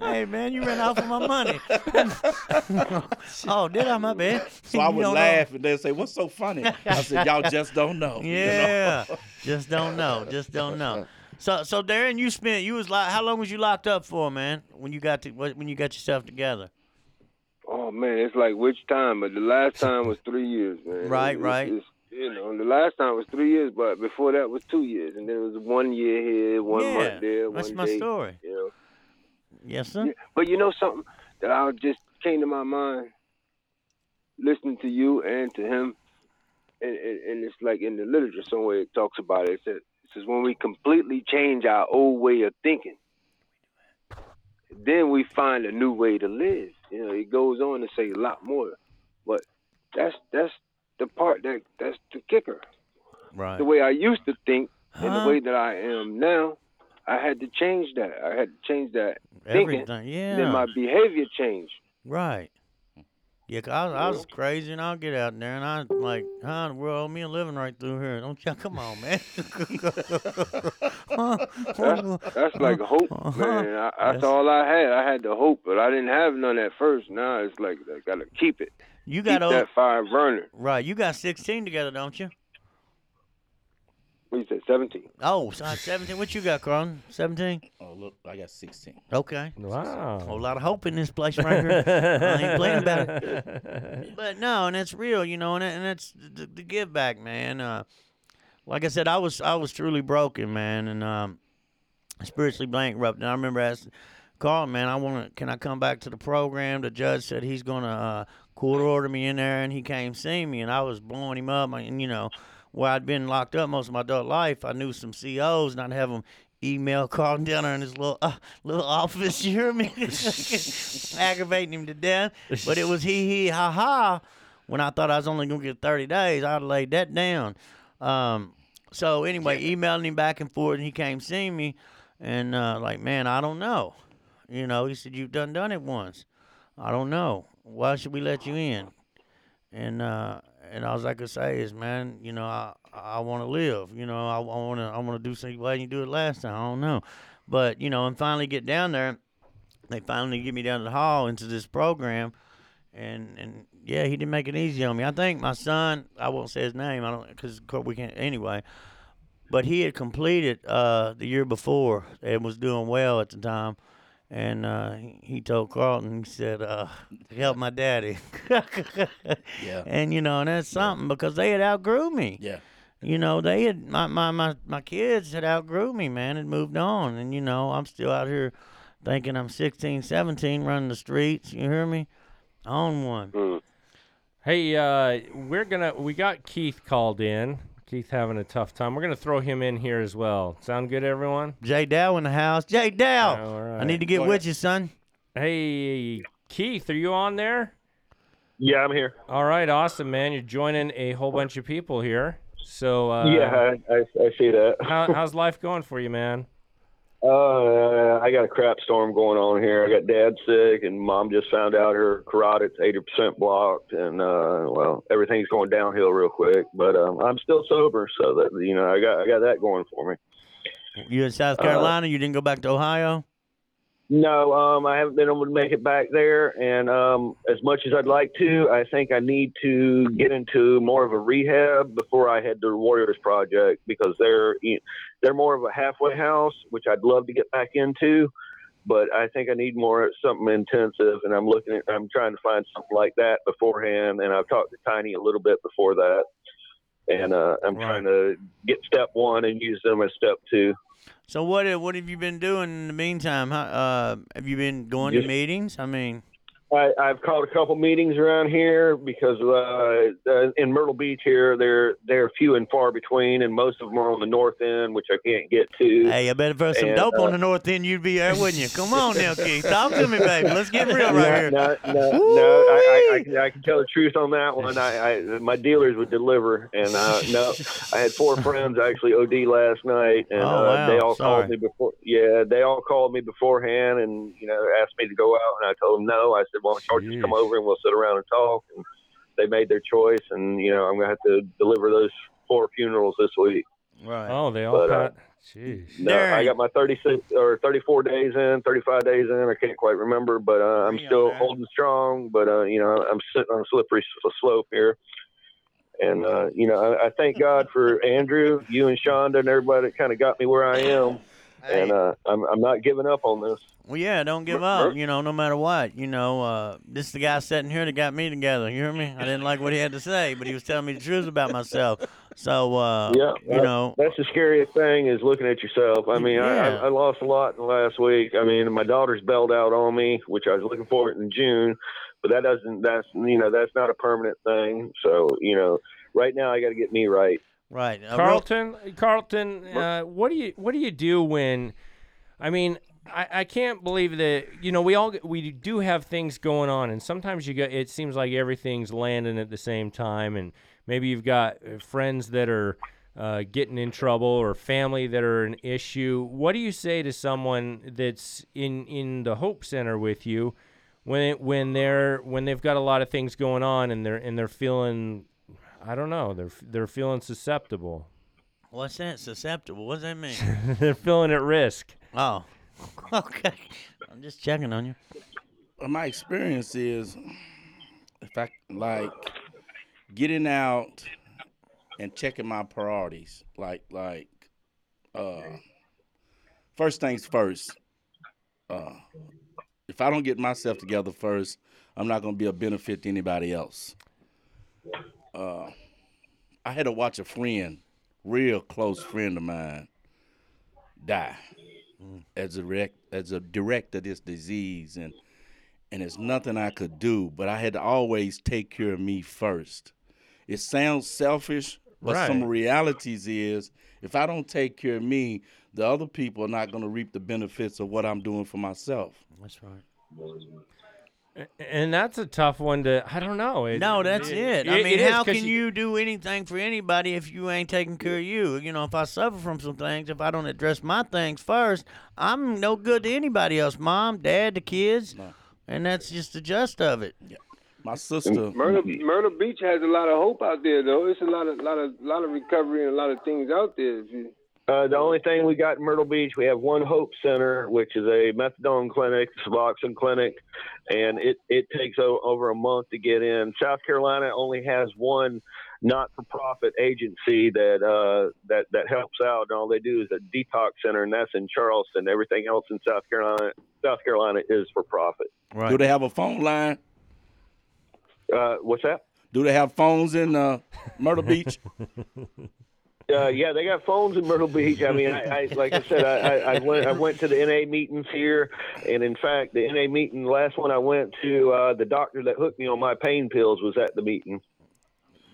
hey man, you ran off with my money. oh, did I? My bad. So I You would don't know. laugh and they'd say, "What's so funny?" I said, "Y'all just don't know." you know? Yeah, just don't know. Just don't know. So, so Darren, you spent you was like, how long was you locked up for, man? When you got to when you got yourself together? Oh man, it's like which time? But the last time was three years, man. Right, It's- right. It's, you know, the last time was three years, but before that was two years, and then it was one year here, one yeah, month there, that's one my day. story. You know. Yes, sir. Yeah, But you know something that I just came to my mind, listening to you and to him, and, and, and it's like in the literature somewhere it talks about it. It says, it says when we completely change our old way of thinking, then we find a new way to live. You know, it goes on to say a lot more, but that's that's the part that that's the kicker. Right. The way I used to think and the way that I am now, I had to change that. I had to change that thinking. Everything. Yeah. Then my behavior changed. Right. Yeah, 'cause I, was- I was crazy, and I'll get out there, and I like, huh, the world, me a living right through here. Don't you? Come on, man. That's, that's like hope, uh-huh. man. I, that's Yes. all I had. I had the hope, but I didn't have none at first. Now it's like I gotta keep it, you keep got old, that fire burning. right? You got sixteen together, don't you? What you said, seventeen? Oh, so seventeen. What you got, Carlton? Seventeen. Oh look, I got sixteen. Okay. Wow. Whole lot of hope in this place right here. I ain't playing about it. But no, and it's real, you know, and, it- and it's the, the give back, man. Uh, like I said, I was I was truly broken, man, and um, spiritually bankrupt. And I remember asking Carl, man, I want to. Can I come back to the program? The judge said he's gonna uh, court order me in there, and he came see me, and I was blowing him up, and you know, where I'd been locked up most of my adult life, I knew some COs, and I'd have them email Carl down in his little uh, little office. You hear me? Aggravating him to death. But it was he he ha ha. When I thought I was only gonna get thirty days, I'd laid that down. Um, so anyway, emailing him back and forth, and he came see me, and uh, like, man, I don't know. You know, he said you've done done it once. I don't know. Why should we let you in? And uh, and all I could say is, man, you know, I I want to live. You know, I want to I want to do something. Why didn't you do it last time? I don't know. But you know, and finally get down there. They finally get me down to the hall into this program, and and yeah, he didn't make it easy on me. I think my son, I won't say his name, I don't because we can't anyway. But he had completed uh, the year before and was doing well at the time, and uh, he, he told Carlton, he said, uh, "Help my daddy." Yeah. And you know, and that's something because they had outgrew me. Yeah. You know, they had my, my my my kids had outgrew me, man, and moved on. And you know, I'm still out here thinking I'm 16, 17, running the streets. You hear me? On one. Mm. Hey, uh, we're gonna we got Keith called in. Keith having a tough time. We're gonna throw him in here as well. Sound good, everyone? Jay Dow in the house. Jay Dow, All I need to get Go with ahead. you, son. Hey, Keith, are you on there? Yeah, I'm here. All right, awesome, man. You're joining a whole bunch of people here. So, uh, yeah, I, I, I see that. how, how's life going for you, man? Uh, I got a crap storm going on here. I got dad sick, and mom just found out her carotid's 80% blocked, and uh, well, everything's going downhill real quick. But um, I'm still sober, so that you know, I got I got that going for me. You in South Uh, Carolina? you didn't go back to Ohio? No, um, I haven't been able to make it back there, and um, as much as I'd like to, I think I need to get into more of a rehab before I head to the Warriors Project because they're they're more of a halfway house, which I'd love to get back into, but I think I need more something intensive, and I'm looking at I'm trying to find something like that beforehand, and I've talked to Tiny a little bit before that, and uh, I'm Right. trying to get step one and use them as step two. So what have- what have you been doing in the meantime? How, uh, have you been going to meetings? I mean, I, I've called a couple meetings around here because uh, uh, in Myrtle Beach here they're they're few and far between, and most of them are on the north end, which I can't get to. hey, I bet if there was some And, dope uh, on the north end, you'd be there, wouldn't you? Come on now, Keith. Talk to me, baby. Let's get real right here. No, no, no, no. I, I, I, can- I can tell the truth on that one. I, I my dealers would deliver, and uh, no, I had four friends actually OD last night, and Oh, uh, wow. they all Sorry. called me before. Yeah, they all called me beforehand, and you know asked me to go out, and I told them no. I said, "Well, y'all just come over and we'll sit around and talk." And they made their choice, and you know I'm gonna have to deliver those four funerals this week. Right. Oh, they all But, uh, got. Jeez. No, Darren. I got my 36 or 34 days in, 35 days in. I can't quite remember, but uh, I'm Three still there. holding strong. But uh, you know, I'm sitting on a slippery slope here, and uh, you know, I, I thank God for Andrew, you and Shonda, and everybody that kind of got me where I am. Hey. And uh, I'm I'm not giving up on this. Well, yeah, don't give up. You know, no matter what. You know, uh, this is the guy sitting here that got me together. You hear me? I didn't like what he had to say, but he was telling me the truth about myself. So, uh, Yeah, you that- know, That's the scariest thing is looking at yourself. I mean, I, Yeah. I, I lost a lot in the last week. I mean, my daughter's bailed out on me, which I was looking for it in June, but that doesn't. That's you know that's not a permanent thing. So you know, right now I got to get me right. right. Uh, real- Carlton, Carlton, uh, what do you what do you do when? I mean, I, I can't believe that you know we all we do have things going on, and sometimes you get it seems like everything's landing at the same time, and maybe you've got uh, friends that are. Uh, getting in trouble or family that are an issue. What do you say to someone that's in in the Hope Center with you when it, when they're when they've got a lot of things going on and they're and they're feeling I don't know they're they're feeling susceptible. What's that? Susceptible. What does that mean? they're feeling at risk. oh, okay. I'm just checking on you. Well, my experience is if I like getting out and checking my priorities, like like uh first things first. Uh if I don't get myself together first, I'm not gonna be a benefit to anybody else. Uh I had to watch a friend, real close friend of mine, die as a direct as a direct of this disease and and it's nothing I could do, but I had to always take care of me first. It sounds selfish, but some realities is if I don't take care of me, the other people are not going to reap the benefits of what I'm doing for myself. That's right. And that's a tough one to I don't know. It- No, that's it. I it- mean, it is how 'cause can you do anything for anybody if you ain't taking care of you? You know, if I suffer from some things, if I don't address my things first, I'm no good to anybody else. Mom, dad, the kids, No. and that's just the gist of it. My sister, Myrtle, Myrtle Beach has a lot of hope out there, though. It's a lot of, lot of, lot of recovery and a lot of things out there. If you, Uh, the only thing we got in Myrtle Beach, we have one Hope Center, which is a methadone clinic, Suboxone clinic, and it, it takes o- over a month to get in. South Carolina only has one not-for-profit agency that uh, that that helps out, and all they do is a detox center, and that's in Charleston. Everything else in South Carolina, South Carolina is for profit. Do they have a phone line? Uh, what's that? Do they have phones in uh, Myrtle Beach? Uh, yeah, they got phones in Myrtle Beach. I mean, I, I like I said, I, I, I went I went to the NA meetings here, and in fact, the NA meeting, the last one I went to, uh, the doctor that hooked me on my pain pills was at the meeting.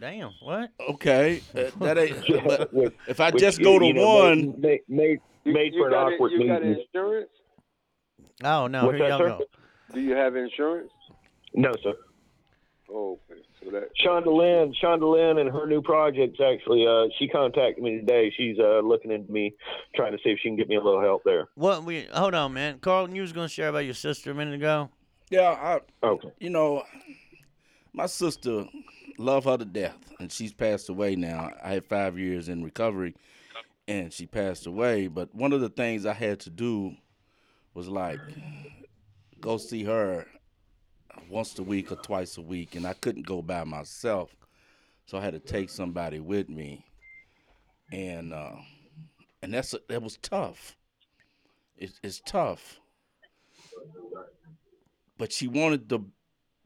Damn, what? Okay, uh, that ain't. But With- if I which, just go to you know, one, made made, made you for an awkward it, you got meeting. insurance? Oh no, What's here y'all go. Do you have insurance? No, sir. Oh, okay. So that Shonda Lynn, Shonda Lynn, and her new projects actually. Uh, she contacted me today. She's uh, looking into me, trying to see if she can get me a little help there. What we? Hold on, man. Carlton, you was gonna share about your sister a minute ago. yeah, I, Okay. you know, my sister, love her to death, and she's passed away now. I had five years in recovery, and she passed away. But one of the things I had to do was like go see her once a week or twice a week, and I couldn't go by myself, so I had to take somebody with me, and uh, and that's that was tough. It, it's tough, but she wanted the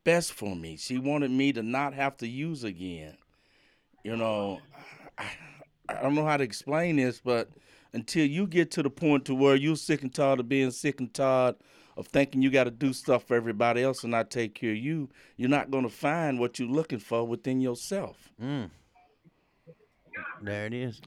best for me. She wanted me to not have to use again. You know, I, I don't know how to explain this, but until you get to the point to where you're sick and tired of being sick and tired of thinking you got to do stuff for everybody else and not take care of you, you're not going to find what you're looking for within yourself. Mm. There it is.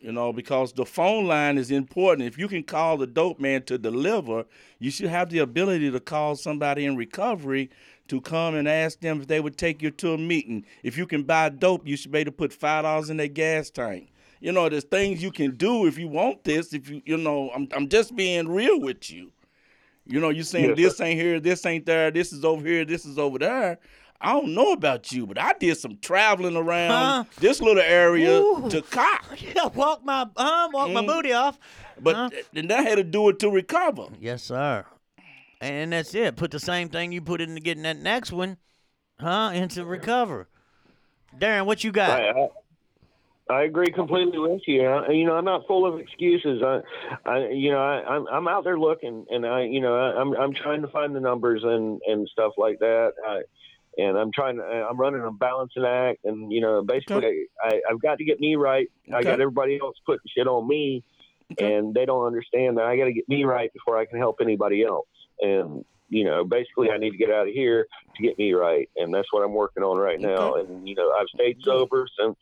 You know, because the phone line is important. If you can call the dope man to deliver, you should have the ability to call somebody in recovery to come and ask them if they would take you to a meeting. If you can buy dope, you should be able to put five dollars in their gas tank. You know, there's things you can do if you want this. If you, you know, I'm, I'm just being real with you. You know, you saying Yes, this ain't here, this ain't there, this is over here, this is over there. I don't know about you, but I did some traveling around Huh? this little area Ooh. to cock. Yeah, walk my um, walk my Mm. booty off. But Huh? and that had to do it to recover. Yes, sir. And that's it. Put the same thing you put into getting that next one, huh? Into recover. Darren, what you got? I, I, agree completely with you. I, you know, I'm not full of excuses. I, I you know, I, I'm I'm out there looking, and I, you know, I, I'm I'm trying to find the numbers and and stuff like that. I, and I'm trying to, I'm running a balancing act, and you know, basically, I, I've got to get me right. I got everybody else putting shit on me, Okay. and they don't understand that I got to get me right before I can help anybody else. And you know, basically, I need to get out of here to get me right, and that's what I'm working on right now. Okay. And you know, I've stayed sober since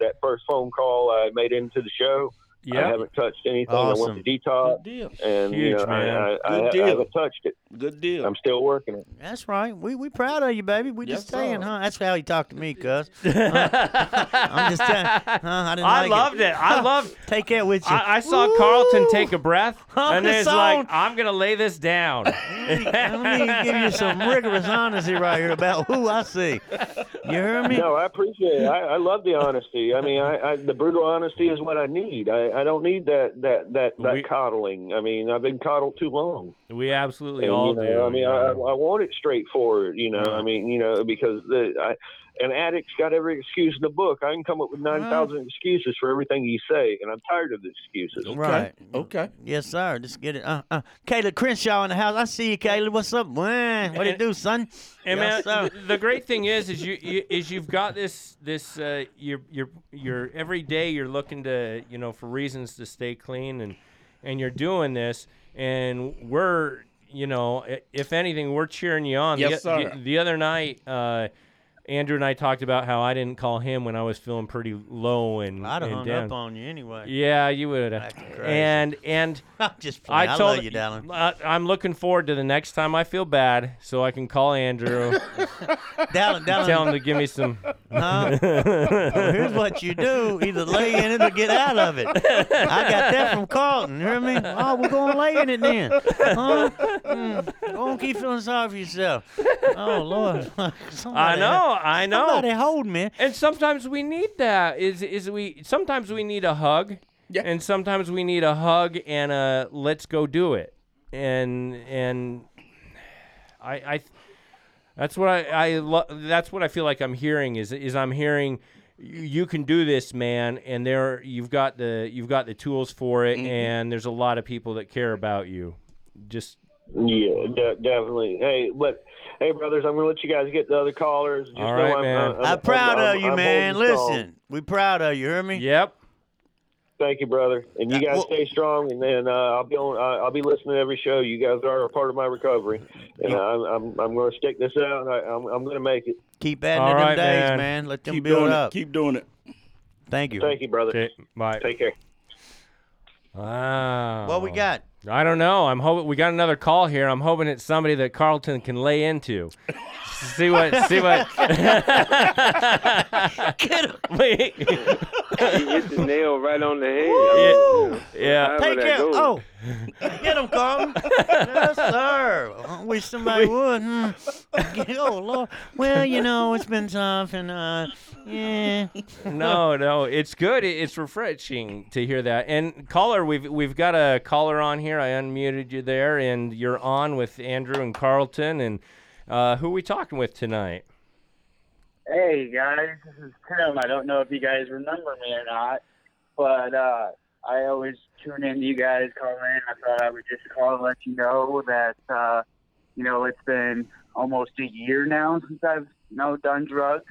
that first phone call I made into the show. I Yeah. haven't touched anything. I Awesome. went to detox, Good deal. and you Huge, know, man. I, I, Good I, deal. I haven't touched it. Good deal. I'm still working it. That's right. We we proud of you, baby. We Yes, just saying, sir. huh? That's how you talk to me, cuz. I'm just saying. Huh? I didn't I like loved it. I love. Take that with you. I, I saw Carlton take a breath, On and the it's like. I'm gonna lay this down. Let me give you some rigorous honesty right here about who I see. You hear me? No, I appreciate it. I, I love the honesty. I mean, I, I the brutal honesty is what I need. I, I don't need that that that that We- coddling. I mean, I've been coddled too long. we absolutely And, all you know, do. I mean, I, I want it straightforward. You know, I mm. mean, you know, because the I, an addict's got every excuse in the book. I can come up with nine thousand excuses for everything you say, and I'm tired of the excuses. Okay. Right. Okay. Yes, sir. Just get it. Uh, uh. Caleb Crenshaw in the house. I see you, Caleb. What's up? Man, what do you do, son? And Yes, man, sir. the great thing is, is you, you is you've got this this uh, you're you're you're every day you're looking to you know for reasons to stay clean and and you're doing this and we're you know if anything we're cheering you on. Yes, the, sir. The, the other night, uh, Andrew and I talked about how I didn't call him when I was feeling pretty low and, I'd have and hung down. up on you anyway. yeah, you would have. And and. I'm just I playing. I, told love you, darling. Uh, I'm looking forward to the next time I feel bad, so I can call Andrew, Darling, darling. tell him to give me some. Huh? Well, here's what you do: either lay in it or get out of it. I got that from Carlton. You hear me? Oh, we're gonna lay in it then. Huh? Mm. On, keep feeling sorry for yourself. Oh Lord, I know, I know. Somebody hold me. And sometimes we need that. Is is we sometimes we need a hug, Yeah. And sometimes we need a hug and a let's go do it. And and I I that's what I I lo- that's what I feel like I'm hearing is is I'm hearing you you can do this man and there you've got the you've got the tools for it mm-hmm. and there's a lot of people that care about you. Just Yeah, de- definitely. Hey, but hey, brothers, I'm gonna let you guys get the other callers. Just All know right, I'm, man. I'm, I'm proud I'm- of you, I'm man. holding strong. Listen, we proud of you. Hear me? yep. Thank you, brother. And you Uh, guys well- stay strong. And then uh, I'll be on. Uh, I'll be listening to every show. You guys are a part of my recovery, and I'm I'm, I'm going to stick this out. I, I'm I'm going to make it. Keep adding All to them days, man. man. Let them Keep build doing up. it. Keep doing it. Thank you. Thank you, brother. Okay. Bye. Take care. Wow. What we got? I don't know. I'm hoping we got another call here. I'm hoping it's somebody that Carlton can lay into. See what? See what? Get him! Wait. He hit the nail right on the head. I mean, yeah. Take that care. Oh, get him, Carlton. yes, sir. I wish somebody would. Oh, Lord. Well, you know, it's been tough, and uh, yeah. No, no, it's good. It's refreshing to hear that. And caller, we've we've got a caller on here. I unmuted you there, and you're on with Andrew and Carlton. And uh, who are we talking with tonight? Hey guys, this is Tim. I don't know if you guys remember me or not, but uh, I always tune in to you guys call in. I thought I would just call and let you know that uh, you know it's been almost a year now since I've you know done drugs,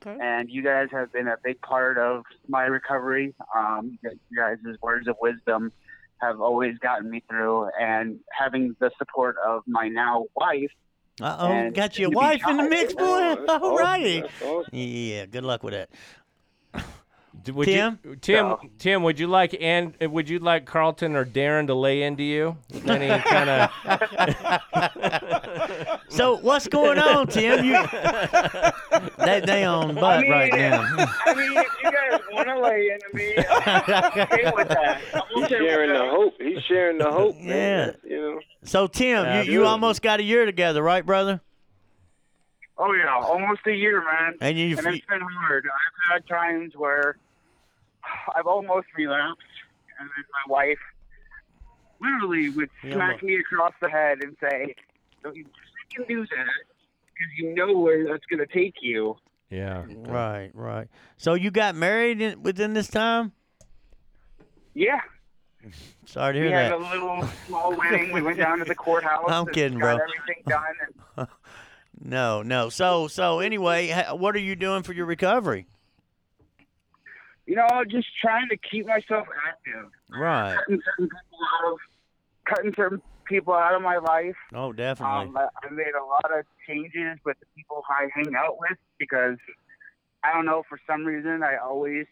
Okay. and you guys have been a big part of my recovery. Um, you guys' words of wisdom have always gotten me through, and having the support of my now wife. Uh oh, got your wife in the mix, boy. Oh, All righty. Yeah, good luck with that. Would Tim? you, Tim, No. Tim, would you like and would you like Carlton or Darren to lay into you? Any kind of So what's going on, Tim? You they they on butt mean, right now. I mean, if you guys want to lay into me, I'm okay with that. I'm He's okay sharing with the hope. He's sharing the hope, man. You know. So Tim, you, you almost got a year together, right, brother? Oh yeah, almost a year, man. And you, And it's been hard. I've had times where I've almost relapsed, and then my wife literally would Yeah, smack me across the head and say, "Don't you freaking do that, because you know where that's going to take you." yeah. right, right. So you got married in, within this time? Yeah, Sorry to hear we hear had that. a little small wedding. We went down to the courthouse. I'm and kidding, got bro. Everything done. No, no. So, so anyway, what are you doing for your recovery? you know, just trying to keep myself active. Right. Cutting certain people out of, cutting certain people out of my life. Oh, definitely. Um, I made a lot of changes with the people I hang out with because I don't know for some reason I always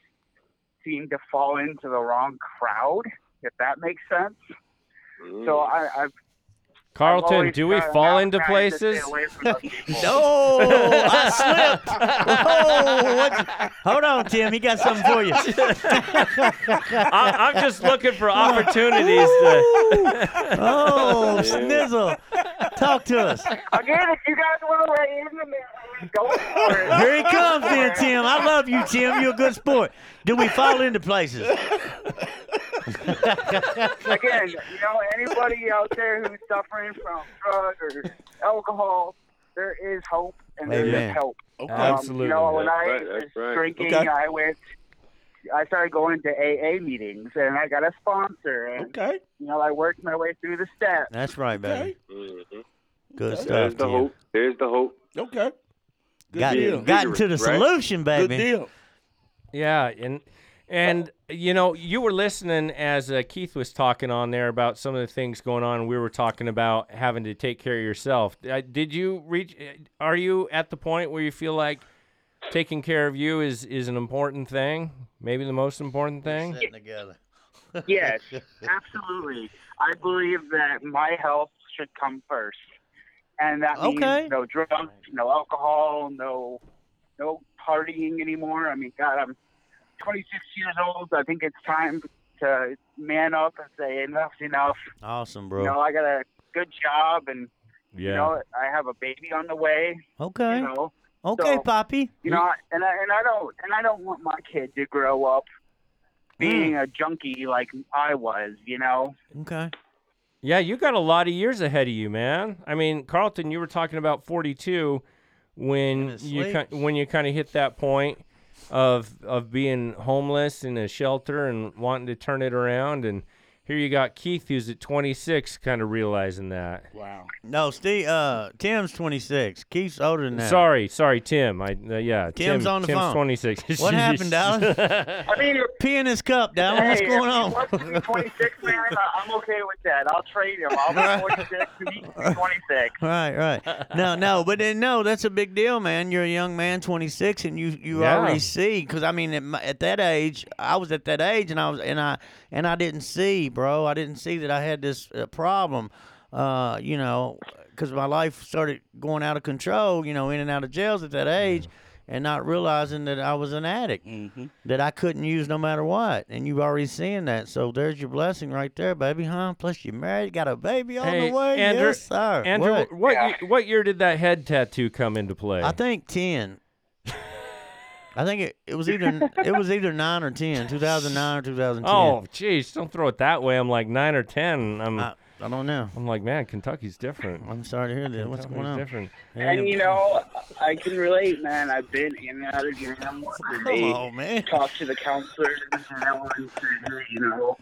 seem to fall into the wrong crowd. If that makes sense. Mm. So I, I've I've Carlton, do we fall into trying to stay places? away from those people. No, I slipped. Oh, what- hold on, Tim. He got something for you. I, I'm just looking for opportunities to. Oh, snizzle. Talk to us. Again, if you guys want to lay into me, go for it. Here he comes, then, Tim. I love you, Tim. You're a good sport. Do we fall into places? Again, you know, anybody out there who's suffering from drug or alcohol, there is hope and there is Amen. help. Okay. Um, Absolutely. You know, when That's I right, was right. drinking, Okay. I went. I started going to AA meetings, and I got a sponsor, and Okay. you know, I worked my way through the steps. That's right, baby. Mhm. Good Okay. stuff, There's the Tim. hope. There's the hope. Okay. Good Got, deal. got to the Right? solution, Good deal. Yeah, and and you know, you were listening as uh, Keith was talking on there about some of the things going on. We were talking about having to take care of yourself. Uh, did you reach? Are you at the point where you feel like taking care of you is is an important thing? Maybe the most important thing. Sitting together. Yes, absolutely. I believe that my health should come first, and that means Okay. no drugs, no alcohol, no no partying anymore. I mean, God, I'm 26 years old. I think it's time to man up and say enough's enough. Awesome, bro. You know, I got a good job, and Yeah. you know, I have a baby on the way. Okay. You know, Okay, so- Poppy. you know, and I and I don't and I don't want my kid to grow up mm. being a junkie like I was, you know. Okay. Yeah, you got a lot of years ahead of you, man. I mean, Carlton, you were talking about 42 when you ki- when you kind of hit that point of of being homeless in a shelter and wanting to turn it around and here you got Keith who's at 26 kind of realizing that. Wow. No, Steve. Uh, Tim's 26. Keith's older than that. Sorry, sorry, Tim. I uh, yeah, Tim's Tim, on the Tim's phone. 26. What happened, Dallas? I mean, Pee in his cup, Dallas. What's going on? he wants to be 26, man, I- I'm okay with that. I'll trade him. I'll be 46 and he be 26. Right, right. No, no, but then no, that's a big deal, man. You're a young man, 26, and you you Yeah. already see. Because I mean, at, my, at that age, I was at that age, and I was and I and I didn't see, bro. I didn't see that I had this uh, problem. Uh, you know, because my life started going out of control. You know, in and out of jails at that age. And not realizing that I was an addict, Mm-hmm. that I couldn't use no matter what, and you've already seen that. So there's your blessing right there, baby, huh? Plus you're married, got a baby on Hey, the way. Andrew- yes, sir. Andrew, What? what Yeah. year, what year did that head tattoo come into play? I think ten. I think it, it was either it was either nine or ten, 2009 or 2010. oh, jeez, don't throw it that way. I'm like 9 or 10. I'm I, I don't know. I'm like, man, Kentucky's different. I'm sorry to hear that. What's Kentucky's going on? different. And you know, I can relate, man. I've been in and out of jail. Come They on, man. talk to the counselors and say, hey, you know,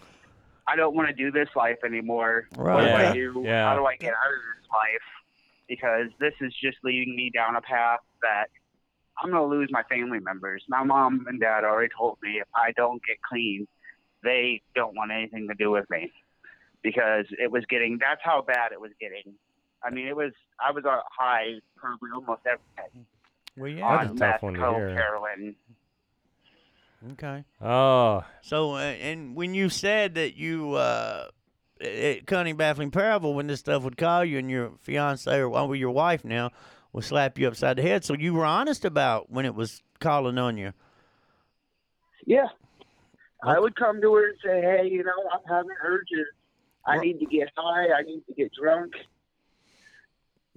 I don't want to do this life anymore. What do I do? Yeah. How do I get out of this life? Because this is just leading me down a path that I'm going to lose my family members. My mom and dad already told me if I don't get clean, they don't want anything to do with me because it was getting, that's how bad it was getting. I mean, it was, I was on high probably almost every day Well, yeah. That's a on tough one to coke, hear. heroin. Okay. Oh, So, uh, and when you said that you, uh, at Cunning Baffling Parable, when this stuff would call you and your fiance or well, your wife now would slap you upside the head, so you were honest about when it was calling on you. Yeah. I would come to her and say, hey, you know, I'm having urges. I need to get high. I need to get drunk.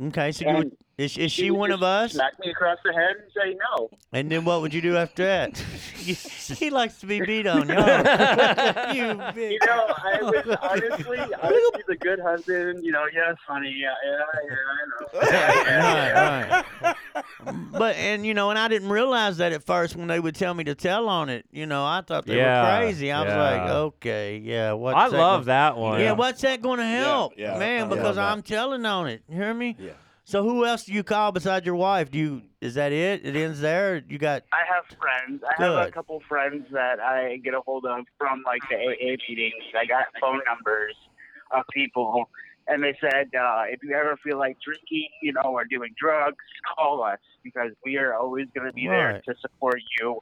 Okay, so you would, is, is she would one of us? Smack me across the head and say no. And then what would you do after that? he likes to be beat on, y'all. you. You know, I would honestly, I would be the good husband. You know, yes, honey, yeah, yeah, yeah, I know. Yeah, yeah. right, right. But and you know, and I didn't realize that at first when they would tell me to tell on it. You know, I thought they Yeah, were crazy. I was like, okay, yeah. What's I that love gonna- that one. Yeah, what's that going to help, yeah, man? I Because. I'm telling on it. You hear me? Yeah. So who else do you call besides your wife? Do you? Is that it? It ends there. You got I have friends. I have a couple friends that I get a hold of from like the AA meetings. I got phone numbers of people, and they said uh, if you ever feel like drinking, you know, or doing drugs, call us because we are always going to be there to support you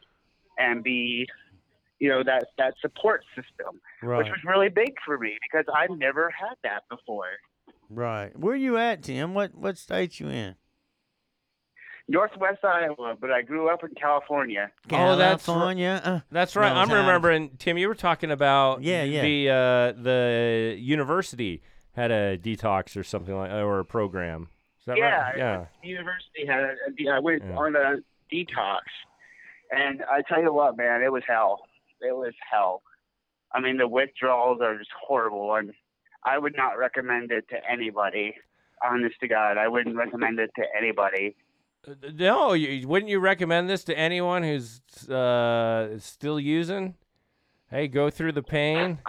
and be, you know, that that support system, right, which was really big for me because I've never had that before. Right. Where you at, Tim? What what state you in? Northwest Iowa, but I grew up in California. Oh, that's ri- California. Uh, That's right. No, I'm it's remembering Tim. You were talking about Yeah, yeah. the uh, the university had a detox or something like or a program. Is that yeah, right? Yeah. the university had a, a- I went Yeah. on a detox, and I tell you what, man, it was hell. It was hell. I mean, the withdrawals are just horrible, and I would not recommend it to anybody. Honest to God, I wouldn't recommend it to anybody. No, you, wouldn't you recommend this to anyone who's uh, still using? Hey, go through the pain.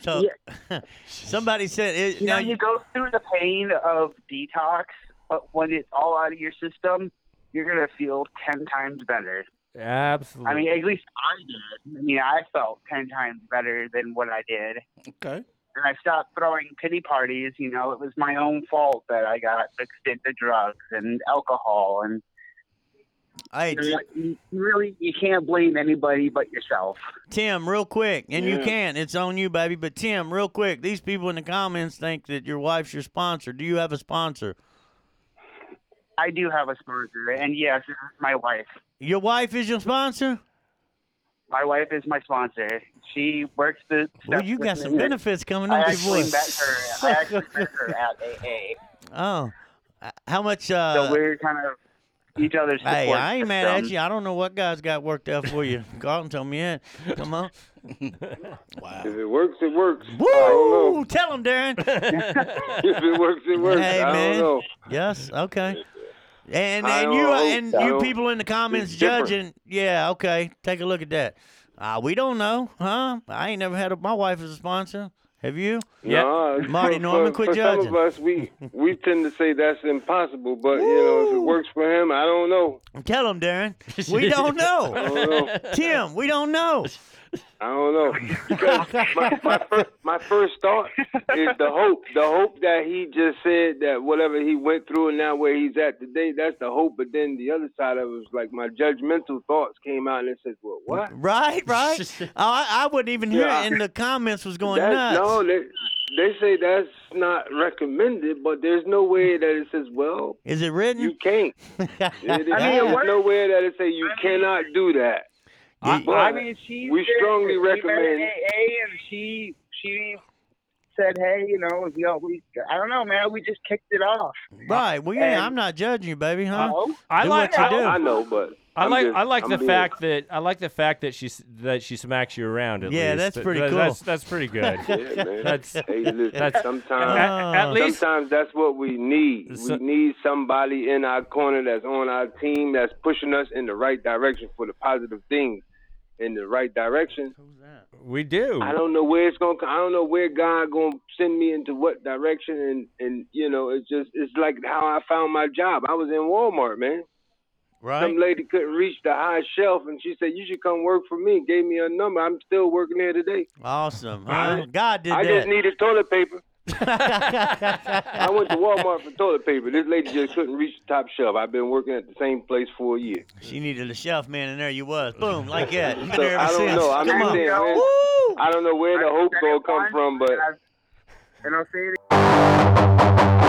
so somebody said it, You now know, you go through the pain of detox, but when it's all out of your system, you're gonna feel ten times better. Absolutely. I mean, at least I did. I mean, I felt ten times better than what I did. Okay. And I stopped throwing pity parties. You know, it was my own fault that I got mixed into drugs and alcohol, and I you, know, you really you can't blame anybody but yourself. Tim, real quick, and you can't. It's on you, baby. But Tim, real quick, these people in the comments think that your wife's your sponsor. Do you have a sponsor? I do have a sponsor, and yes, my wife. Your wife is your sponsor? My wife is my sponsor. She works the. Well, you got some me. benefits coming I on your actually voice. met her. I actually met her at AA. Oh, how much? So Uh, we're kind of each other's support Hey, I ain't mad at you. I don't know what God's got worked out for you. Carlton tell me that. Come on. Wow. If it works, it works. I Woo! Tell him, Darren. If it works, it works. Hey, I man. don't know. yes. Okay. And and you don't- and I you people in the comments it's different. judging. Yeah. Okay. Take a look at that. Uh, we don't know, huh? I ain't never had a, my wife as a sponsor. Have you? Yeah. No, Marty for, Norman, for, quit for judging. some of us, we we tend to say that's impossible, but you know, if it works for him, I don't know. Tell him, Darren. We don't know. don't know. Tim, we don't know. I don't know because my my first, my first thought is the hope, the hope that he just said that whatever he went through and now where he's at today, that's the hope. But then the other side of it was like my judgmental thoughts came out and it says, "Well, what?" Right, right. oh, I, I wouldn't even hear Yeah. it, and the comments was going That's, nuts. no, they they say that's not recommended, but there's no way that it says, "Well, Is it written? you can't." It, it, I mean, it there's works. nowhere that it say you cannot do that. I- But I mean, she we strongly she recommend. AA and she she said, hey, you know, you know, we I don't know, man, we just kicked it off. right. Well, yeah, And- I'm not judging you, baby, huh? No? I Do like what you I, do. I know, but I I'm like just- I like I'm the being- fact that I like the fact that she that she smacks you around. At Yeah, least. that's pretty that- cool. That's that's pretty good. Yeah, man. That's- hey, listen. that's- sometimes, at, at Uh, least sometimes that's what we need. So- we need somebody in our corner that's on our team that's pushing us in the right direction for the positive things. In the right direction. Who's that? we do. I don't know where it's gonna. I don't know where God gonna send me into what direction, and and you know, it's just it's like how I found my job. I was in Walmart, man. right. Some lady couldn't reach the high shelf, and she said, "You should come work for me." Gave me a number. I'm still working there today. Awesome. Huh? God did I that. just needed toilet paper. I went to Walmart for toilet paper. This lady just couldn't reach the top shelf. I've been working at the same place for a year. she needed a shelf man, and there you was. Boom, like that. You've been So there ever I don't since. know. I'm Come just on. saying, man, I don't know where the hope said gonna come from, but and I'll say it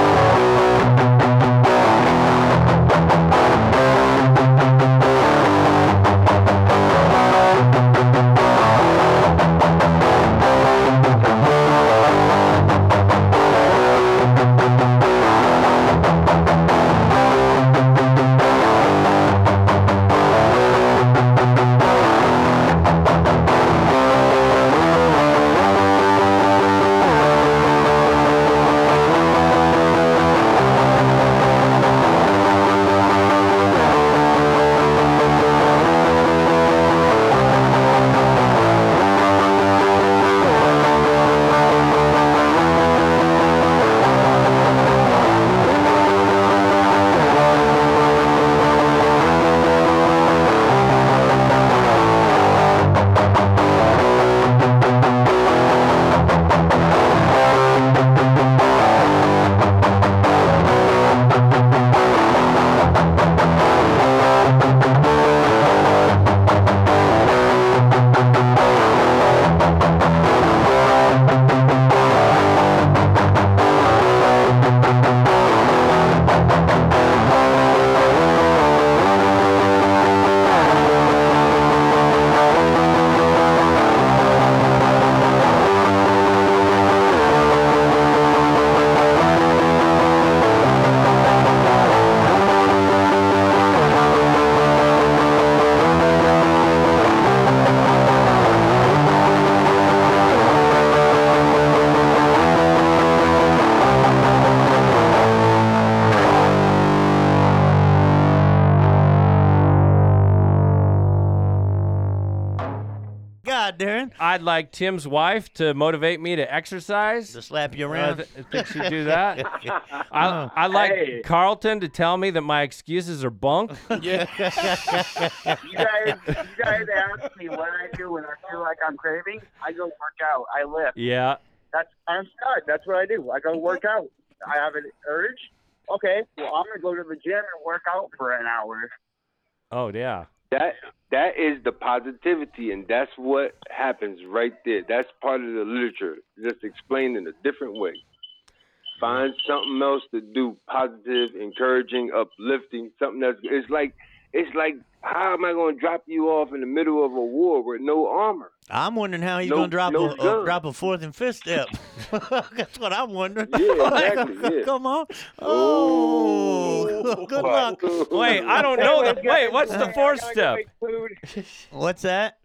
Tim's wife to motivate me to exercise. To slap you I around. th- think she'd do that. I, I like Hey. Carlton to tell me that my excuses are bunk. Yeah. You guys, you guys ask me what I do when I feel like I'm craving. I go work out. I lift. yeah. That's I'm sorry. That's what I do. I go work out. I have an urge. Okay, well I'm gonna go to the gym and work out for an hour. Oh yeah. that that is the positivity, and that's what happens right there. That's part of the literature, just explained in a different way. Find something else to do, positive, encouraging, uplifting, something that's. It's like it's like, how am I going to drop you off in the middle of a war with no armor? I'm wondering how he's No- gonna drop no a, a drop a fourth and fifth step. That's what I'm wondering. Yeah, Like, exactly, yeah. Come on. Oh, good luck. Wait, I don't know. The, wait, what's the fourth step? Go make food. What's that?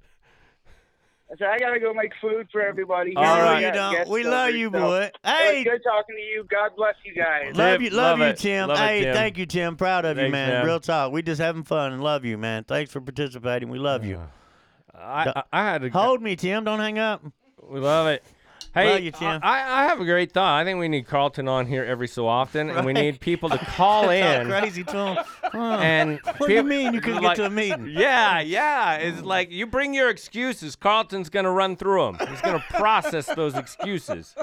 I said I gotta go make food for everybody. All Here. right. We you don't. We love you, so- boy. It Hey, was good talking to you. God bless you guys. love you, love, love you. Tim. Love it, hey, Tim. thank you, Tim. Proud of you, man. man. Real talk. We just having fun and love you, man. Thanks for participating. We love you. I, I, I had to. Hold me, Tim. Don't hang up. We love it. Hey, Love you. I, I have a great thought. I think we need Carlton on here every so often, and we need people to call in. crazy to. Huh. And what do you mean you couldn't like- get to a meeting? Yeah, yeah. It's like you bring your excuses. Carlton's gonna run through them. He's gonna process those excuses.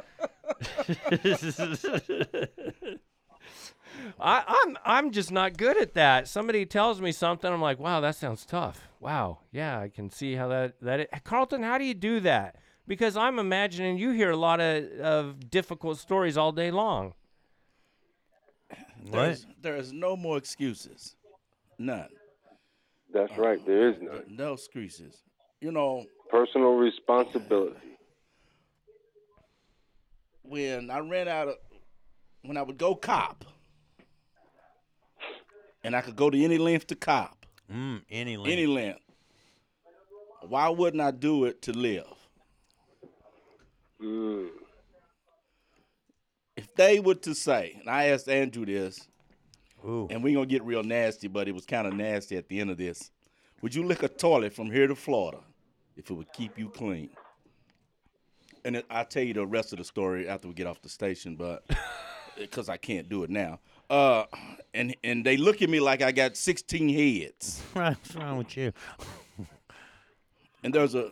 I, I'm I'm just not good at that. Somebody tells me something, I'm like, wow, that sounds tough. Wow, yeah, I can see how that that. Is. Carlton, how do you do that? Because I'm imagining you hear a lot of, of difficult stories all day long. There's, there is no more excuses. None. That's right. There is none. No excuses. You know, Personal responsibility. when I ran out of, when I would go cop, and I could go to any length to cop, Mm, any length. any length, why wouldn't I do it to live? Mm. If they were to say, and I asked Andrew this, Ooh. and we're gonna get real nasty, but it was kind of nasty at the end of this. Would you lick a toilet from here to Florida if it would keep you clean? And it, I'll tell you the rest of the story after we get off the station, but because I can't do it now. Uh, and and they look at me like I got 16 heads. What's wrong with you? And there's a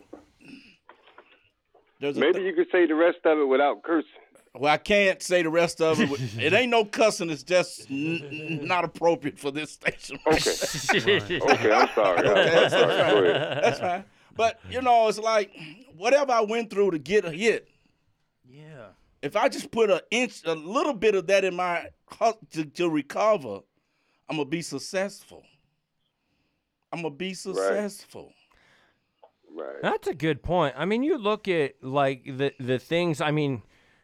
there's a Maybe you could say the rest of it without cursing. well, I can't say the rest of it. it ain't no cussing. It's just n- n- not appropriate for this station. Okay. Okay, I'm sorry. I'm That's sorry. Fine. ahead. That's fine. But you know, it's like whatever I went through to get a hit. Yeah. If I just put an inch, a little bit of that in my hu- to, to recover, I'm gonna be successful. I'm gonna be successful. Right. That's a good point. I mean, you look at like the the things. I mean,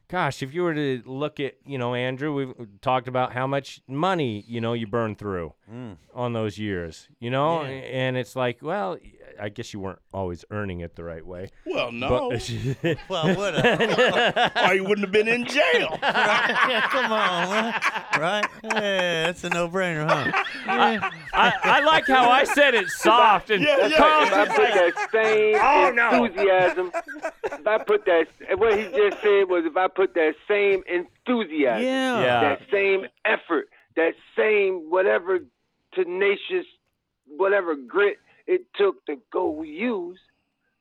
gosh, if you were to look at, you know, Andrew, we've talked about how much money you know you burn through mm. on those years. You know, Yeah. and it's like, well, I guess you weren't always earning it the right way. Well, no, But Well, what? A, or you wouldn't have been in jail. yeah, come on, right? Yeah, that's a no-brainer, huh? Yeah. I, I like how I said it soft and Yeah, yeah. Carl's If I put like, that same Oh, no. enthusiasm, if I put that, what he just said was if I put that same enthusiasm, Yeah. Yeah. that same effort, that same whatever tenacious, whatever grit it took to go use,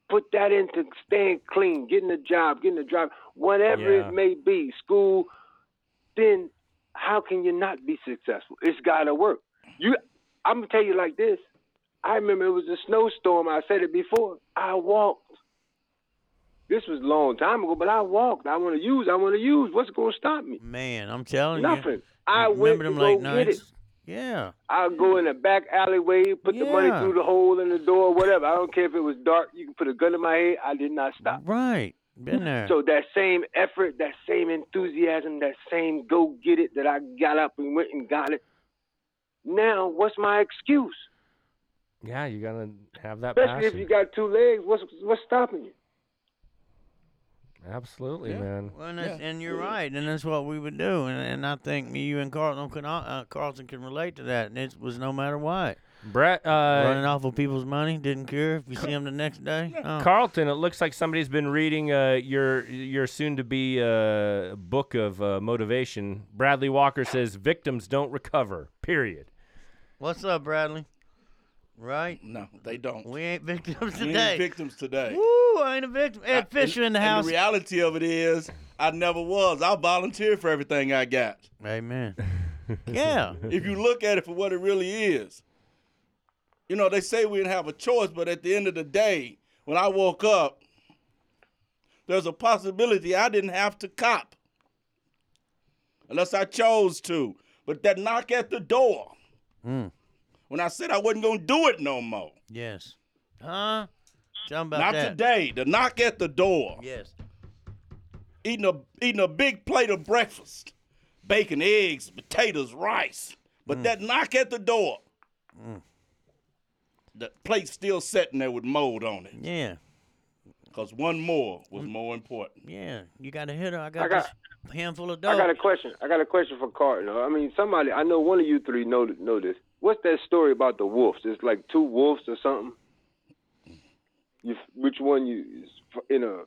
put that into staying clean, getting a job, getting a job, whatever Yeah. it may be, school, then how can you not be successful? It's got to work. You, I'm gonna tell you like this. I remember it was a snowstorm. I said it before. I walked. This was a long time ago, but I walked. I want to use. I want to use. What's going to stop me? Man, I'm telling you. Nothing. I Remember went to them go late get it. Nights? Yeah. I'll go in the back alleyway, put the money through the hole in the door, whatever. I don't care if it was dark. You can put a gun in my head. I did not stop. Right. Been there. So that same effort, that same enthusiasm, that same go get it that I got up and went and got it. Now, what's my excuse? yeah, you gotta have that Especially if you got two legs. What's what's stopping you? Absolutely, Yeah. man. Well, and, Yeah. and you're right, and that's what we would do, and, and I think me, you, and Carlton can uh, Carlton can relate to that, and it was no matter what. Brett, uh, Running off of people's money, didn't care if you see them the next day. Oh. Carlton, it looks like somebody's been reading uh, your your soon-to-be uh, book of uh, motivation. Bradley Walker says victims don't recover. Period. What's up, Bradley? Right? No, they don't. We ain't victims today. We ain't victims today. Woo! I ain't a victim. Ed I- Fisher in the and house. the reality of it is, I never was. I volunteered for everything I got. Amen. yeah. if you look at it for what it really is. You know, they say we didn't have a choice, but at the end of the day, when I woke up, there's a possibility I didn't have to cop unless I chose to. But that knock at the door Mm. When I said I wasn't gonna do it no more. Yes. Huh? Tell 'em about Not that. today. The knock at the door. Yes. Eating a eating a big plate of breakfast, bacon, eggs, potatoes, rice. But mm. that knock at the door. Mm. The plate's still sitting there with mold on it. Yeah. Cause one more was mm. more important. Yeah. You got a hitter. I got, I got- this handful of dogs. I got a question. I got a question for Carlton. I mean, somebody. I know one of you three know know this. What's that story about the wolves? It's like two wolves or something. You, which one you in a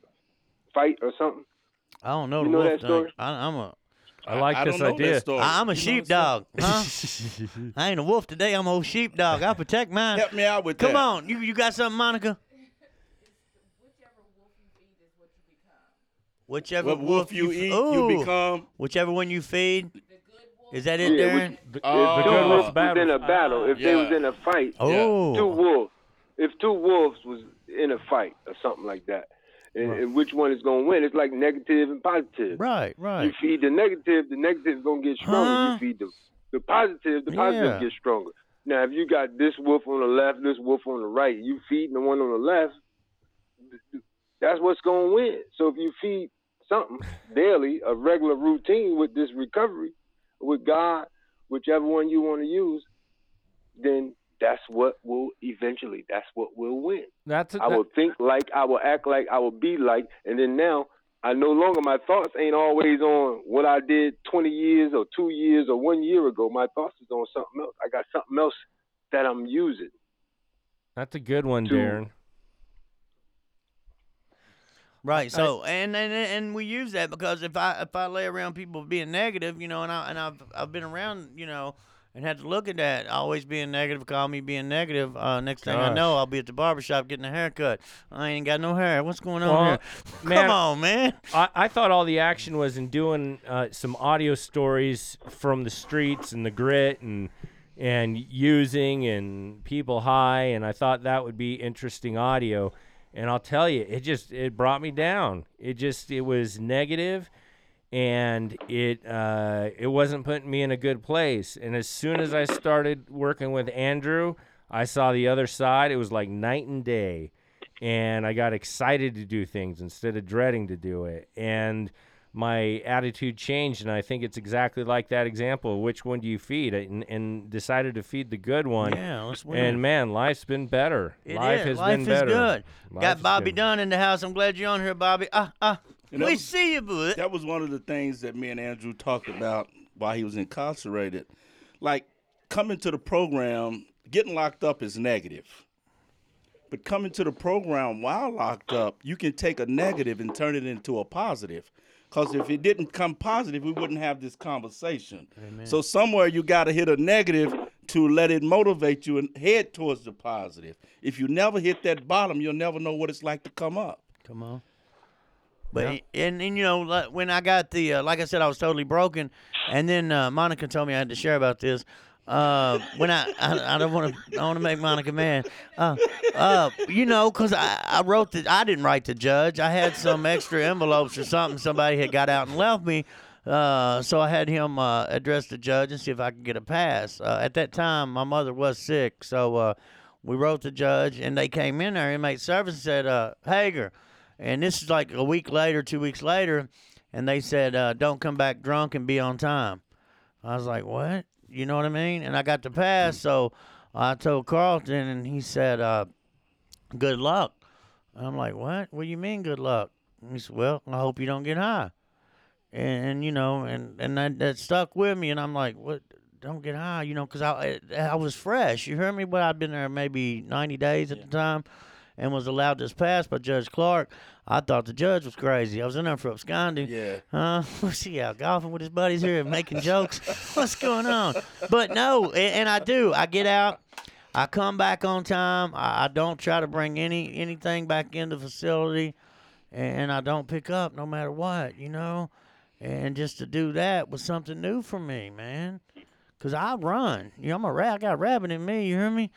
fight or something? I don't know You the know wolf that story? I, I'm a I like I this don't idea. Story. I- I'm a You know that sheepdog, huh? I ain't a wolf today. I'm a old sheepdog. I protect mine. Help me out with Come that. Come on, you you got something, Monica? Whichever What wolf you f- eat, Ooh. you become. Whichever one you feed. Is that it, Yeah, Darren? The, Oh. the Two good wolf wolves was in a battle. Ah, if they Yeah. was in a fight, Oh, two wolves. If two wolves was in a fight or something like that, and, and which one is gonna win? It's like negative and positive. right, right. You feed the negative, the negative is gonna get stronger. Huh? You feed the the positive, the positive Yeah. gets stronger. Now, if you got this wolf on the left, this wolf on the right, you feeding the one on the left, that's what's gonna win. So if you feed something daily, a regular routine with this recovery, with God, whichever one you want to use, then that's what will eventually. That's what will win. That's a, I will think like, I will act like, I will be like, and then now I no longer my thoughts ain't always on what I did 20 years or two years or one year ago. My thoughts is on something else. I got something else that I'm using. that's a good one, to- Darren. Right. So and, and and we use that because if I if I lay around people being negative, you know, and I and I've I've been around, you know, and had to look at that, always being negative, call me being negative. Uh, next thing I Gosh. know, I'll be at the barbershop getting a haircut. I ain't got no hair. What's going on Well, here? man- Come on, man. I, I thought all the action was in doing uh, some audio stories from the streets and the grit and and using and people high and I thought that would be interesting audio and I'll tell you it just it brought me down. It just it was negative and it uh, it wasn't putting me in a good place. And as soon as I started working with Andrew I saw the other side. It was like night and day. And I got excited to do things instead of dreading to do it. And my attitude changed, and I think it's exactly like that example. Which one do you feed? And, and decided to feed the good one. Yeah, let's win. And man, life's been better. It Life is. has Life been is better. good. Life Got Bobby good. Dunn in the house. I'm glad you're on here, Bobby. Ah, ah. And We was- see you, bud. That was one of the things that me and Andrew talked about while he was incarcerated. Like coming to the program, getting locked up is negative. But coming to the program while locked up, you can take a negative and turn it into a positive. Because if it didn't come positive, we wouldn't have this conversation. So somewhere you got to hit a negative to let it motivate you and head towards the positive. If you never hit that bottom, you'll never know what it's like to come up. Come on. But and, and you know when I got the uh, like I said I was totally broken, and then uh, Monica told me I had to share about this. Uh, when I I, I don't want to I want to make Monica mad. Uh, uh, you know, cause I, I wrote the I didn't write the judge. I had some extra envelopes or something somebody had got out and left me. Uh, so I had him uh, address the judge and see if I could get a pass. Uh, at that time, my mother was sick, so uh, we wrote the judge, and they came in there. Inmate service and said, uh, "Hager," and this is like a week later, two weeks later, and they said, uh, "Don't come back drunk and be on time." I was like, "What?" You know what I mean? And I got the pass, so I told Carlton, and he said, uh, "Good luck." I'm like, "What? What do you mean, good luck?" And he said, "Well, I hope you don't get high." And, and you know, and and that, that stuck with me, and I'm like, "What? Don't get high," you know, because I I was fresh. You heard me? But I'd been there maybe 90 days at the time, and was allowed this pass by Judge Clark. I thought the judge was crazy. I was in there for absconding. Yeah. Huh? Was he out golfing with his buddies here and making jokes? What's going on? But no, a- and I do. I get out. I come back on time. I, I don't try to bring any anything back in the facility, and I don't pick up no matter what, you know. And just to do that was something new for me, man. Cause I run. You know, I'm a rat. I got a rabbit in me. You hear me?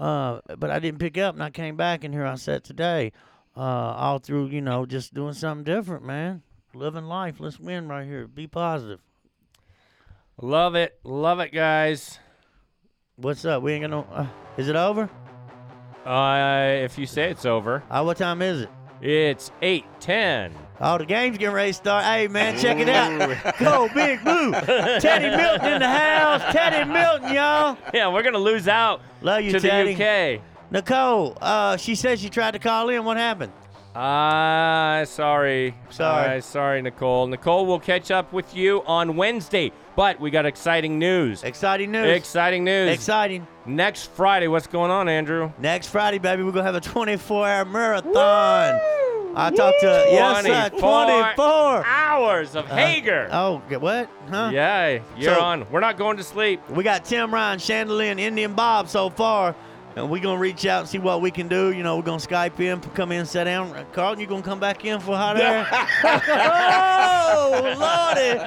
Uh, but I didn't pick up, and I came back, and here I sat today. Uh, all through, you know, just doing something different, man. Living life. Let's win right here. Be positive. Love it, love it, guys. What's up? We ain't gonna. Uh, is it over? Uh, if you say it's over, Uh, what time is it? it's eight ten. Oh, the game's getting ready to start. Hey, man, check it out. Go, Big Blue. Teddy Milton in the house. Teddy Milton, y'all. Yeah, we're gonna lose out Love you, to Teddy. the UK. Nicole, uh, she said she tried to call in. What happened? Ah, sorry. Sorry. Ah, sorry, Nicole. Nicole will catch up with you on Wednesday. But we got exciting news. Exciting news. Exciting news. Exciting. Next Friday, what's going on, Andrew? Next Friday, baby, we're going to have a 24 hour marathon. I talked to, yes, sir, 24. hours of Hager. Oh, g- what? Huh? yeah, you're So- on. We're not going to sleep. We got Tim Ryan, Chandelier, and Indian Bob so far. And we're going to reach out and see what we can do. You know, we're going to Skype in, come in, sit down. Uh, Carlton, you going to come back in for hot air? oh, Lordy.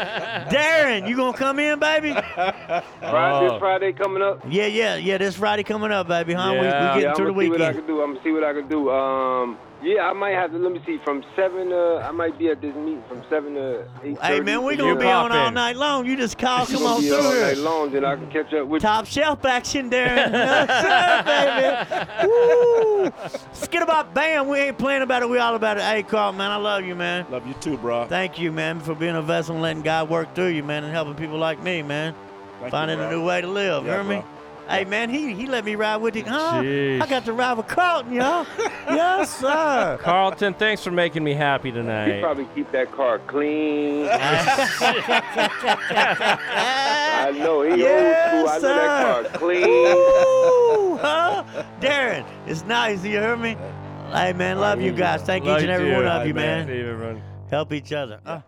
Darren, you going to come in, baby? Friday, Oh. this Friday coming up. Yeah, yeah, yeah. This Friday coming up, baby, huh? We, we Yeah. getting yeah, I'm through the gonna see what I weekend. can do. I'm gonna see what I can do. Um, yeah, I might have to. Let me see. From seven, uh, I might be at this meeting from seven to eight. Hey, man, we You going to be on all night long. You just call, come Gonna on be through all night long, then I can catch up with. Top shelf action, Darren. Yes, sir, baby. Skid about bam. We ain't playing about it. We all about it. Hey, Carl, man, I love you, man. Love you too, bro. Thank you, man, for being a vessel and letting God work through you, man, and helping people like me, man. Thank Finding you, a new way to live. Yeah, hear me? bro. Hey, man, he he let me ride with him. Huh? Jeez. I got to ride with Carlton, y'all. yes, sir. Carlton, thanks for making me happy tonight. He tonight. probably keep that car clean. I know he Yes, old school. I know that sir. car clean. Ooh, huh? Darren, it's nice. You hear me? Hey, man, love you guys. Thank Love each and every one of you, man. See you, everyone. Help each other. Uh.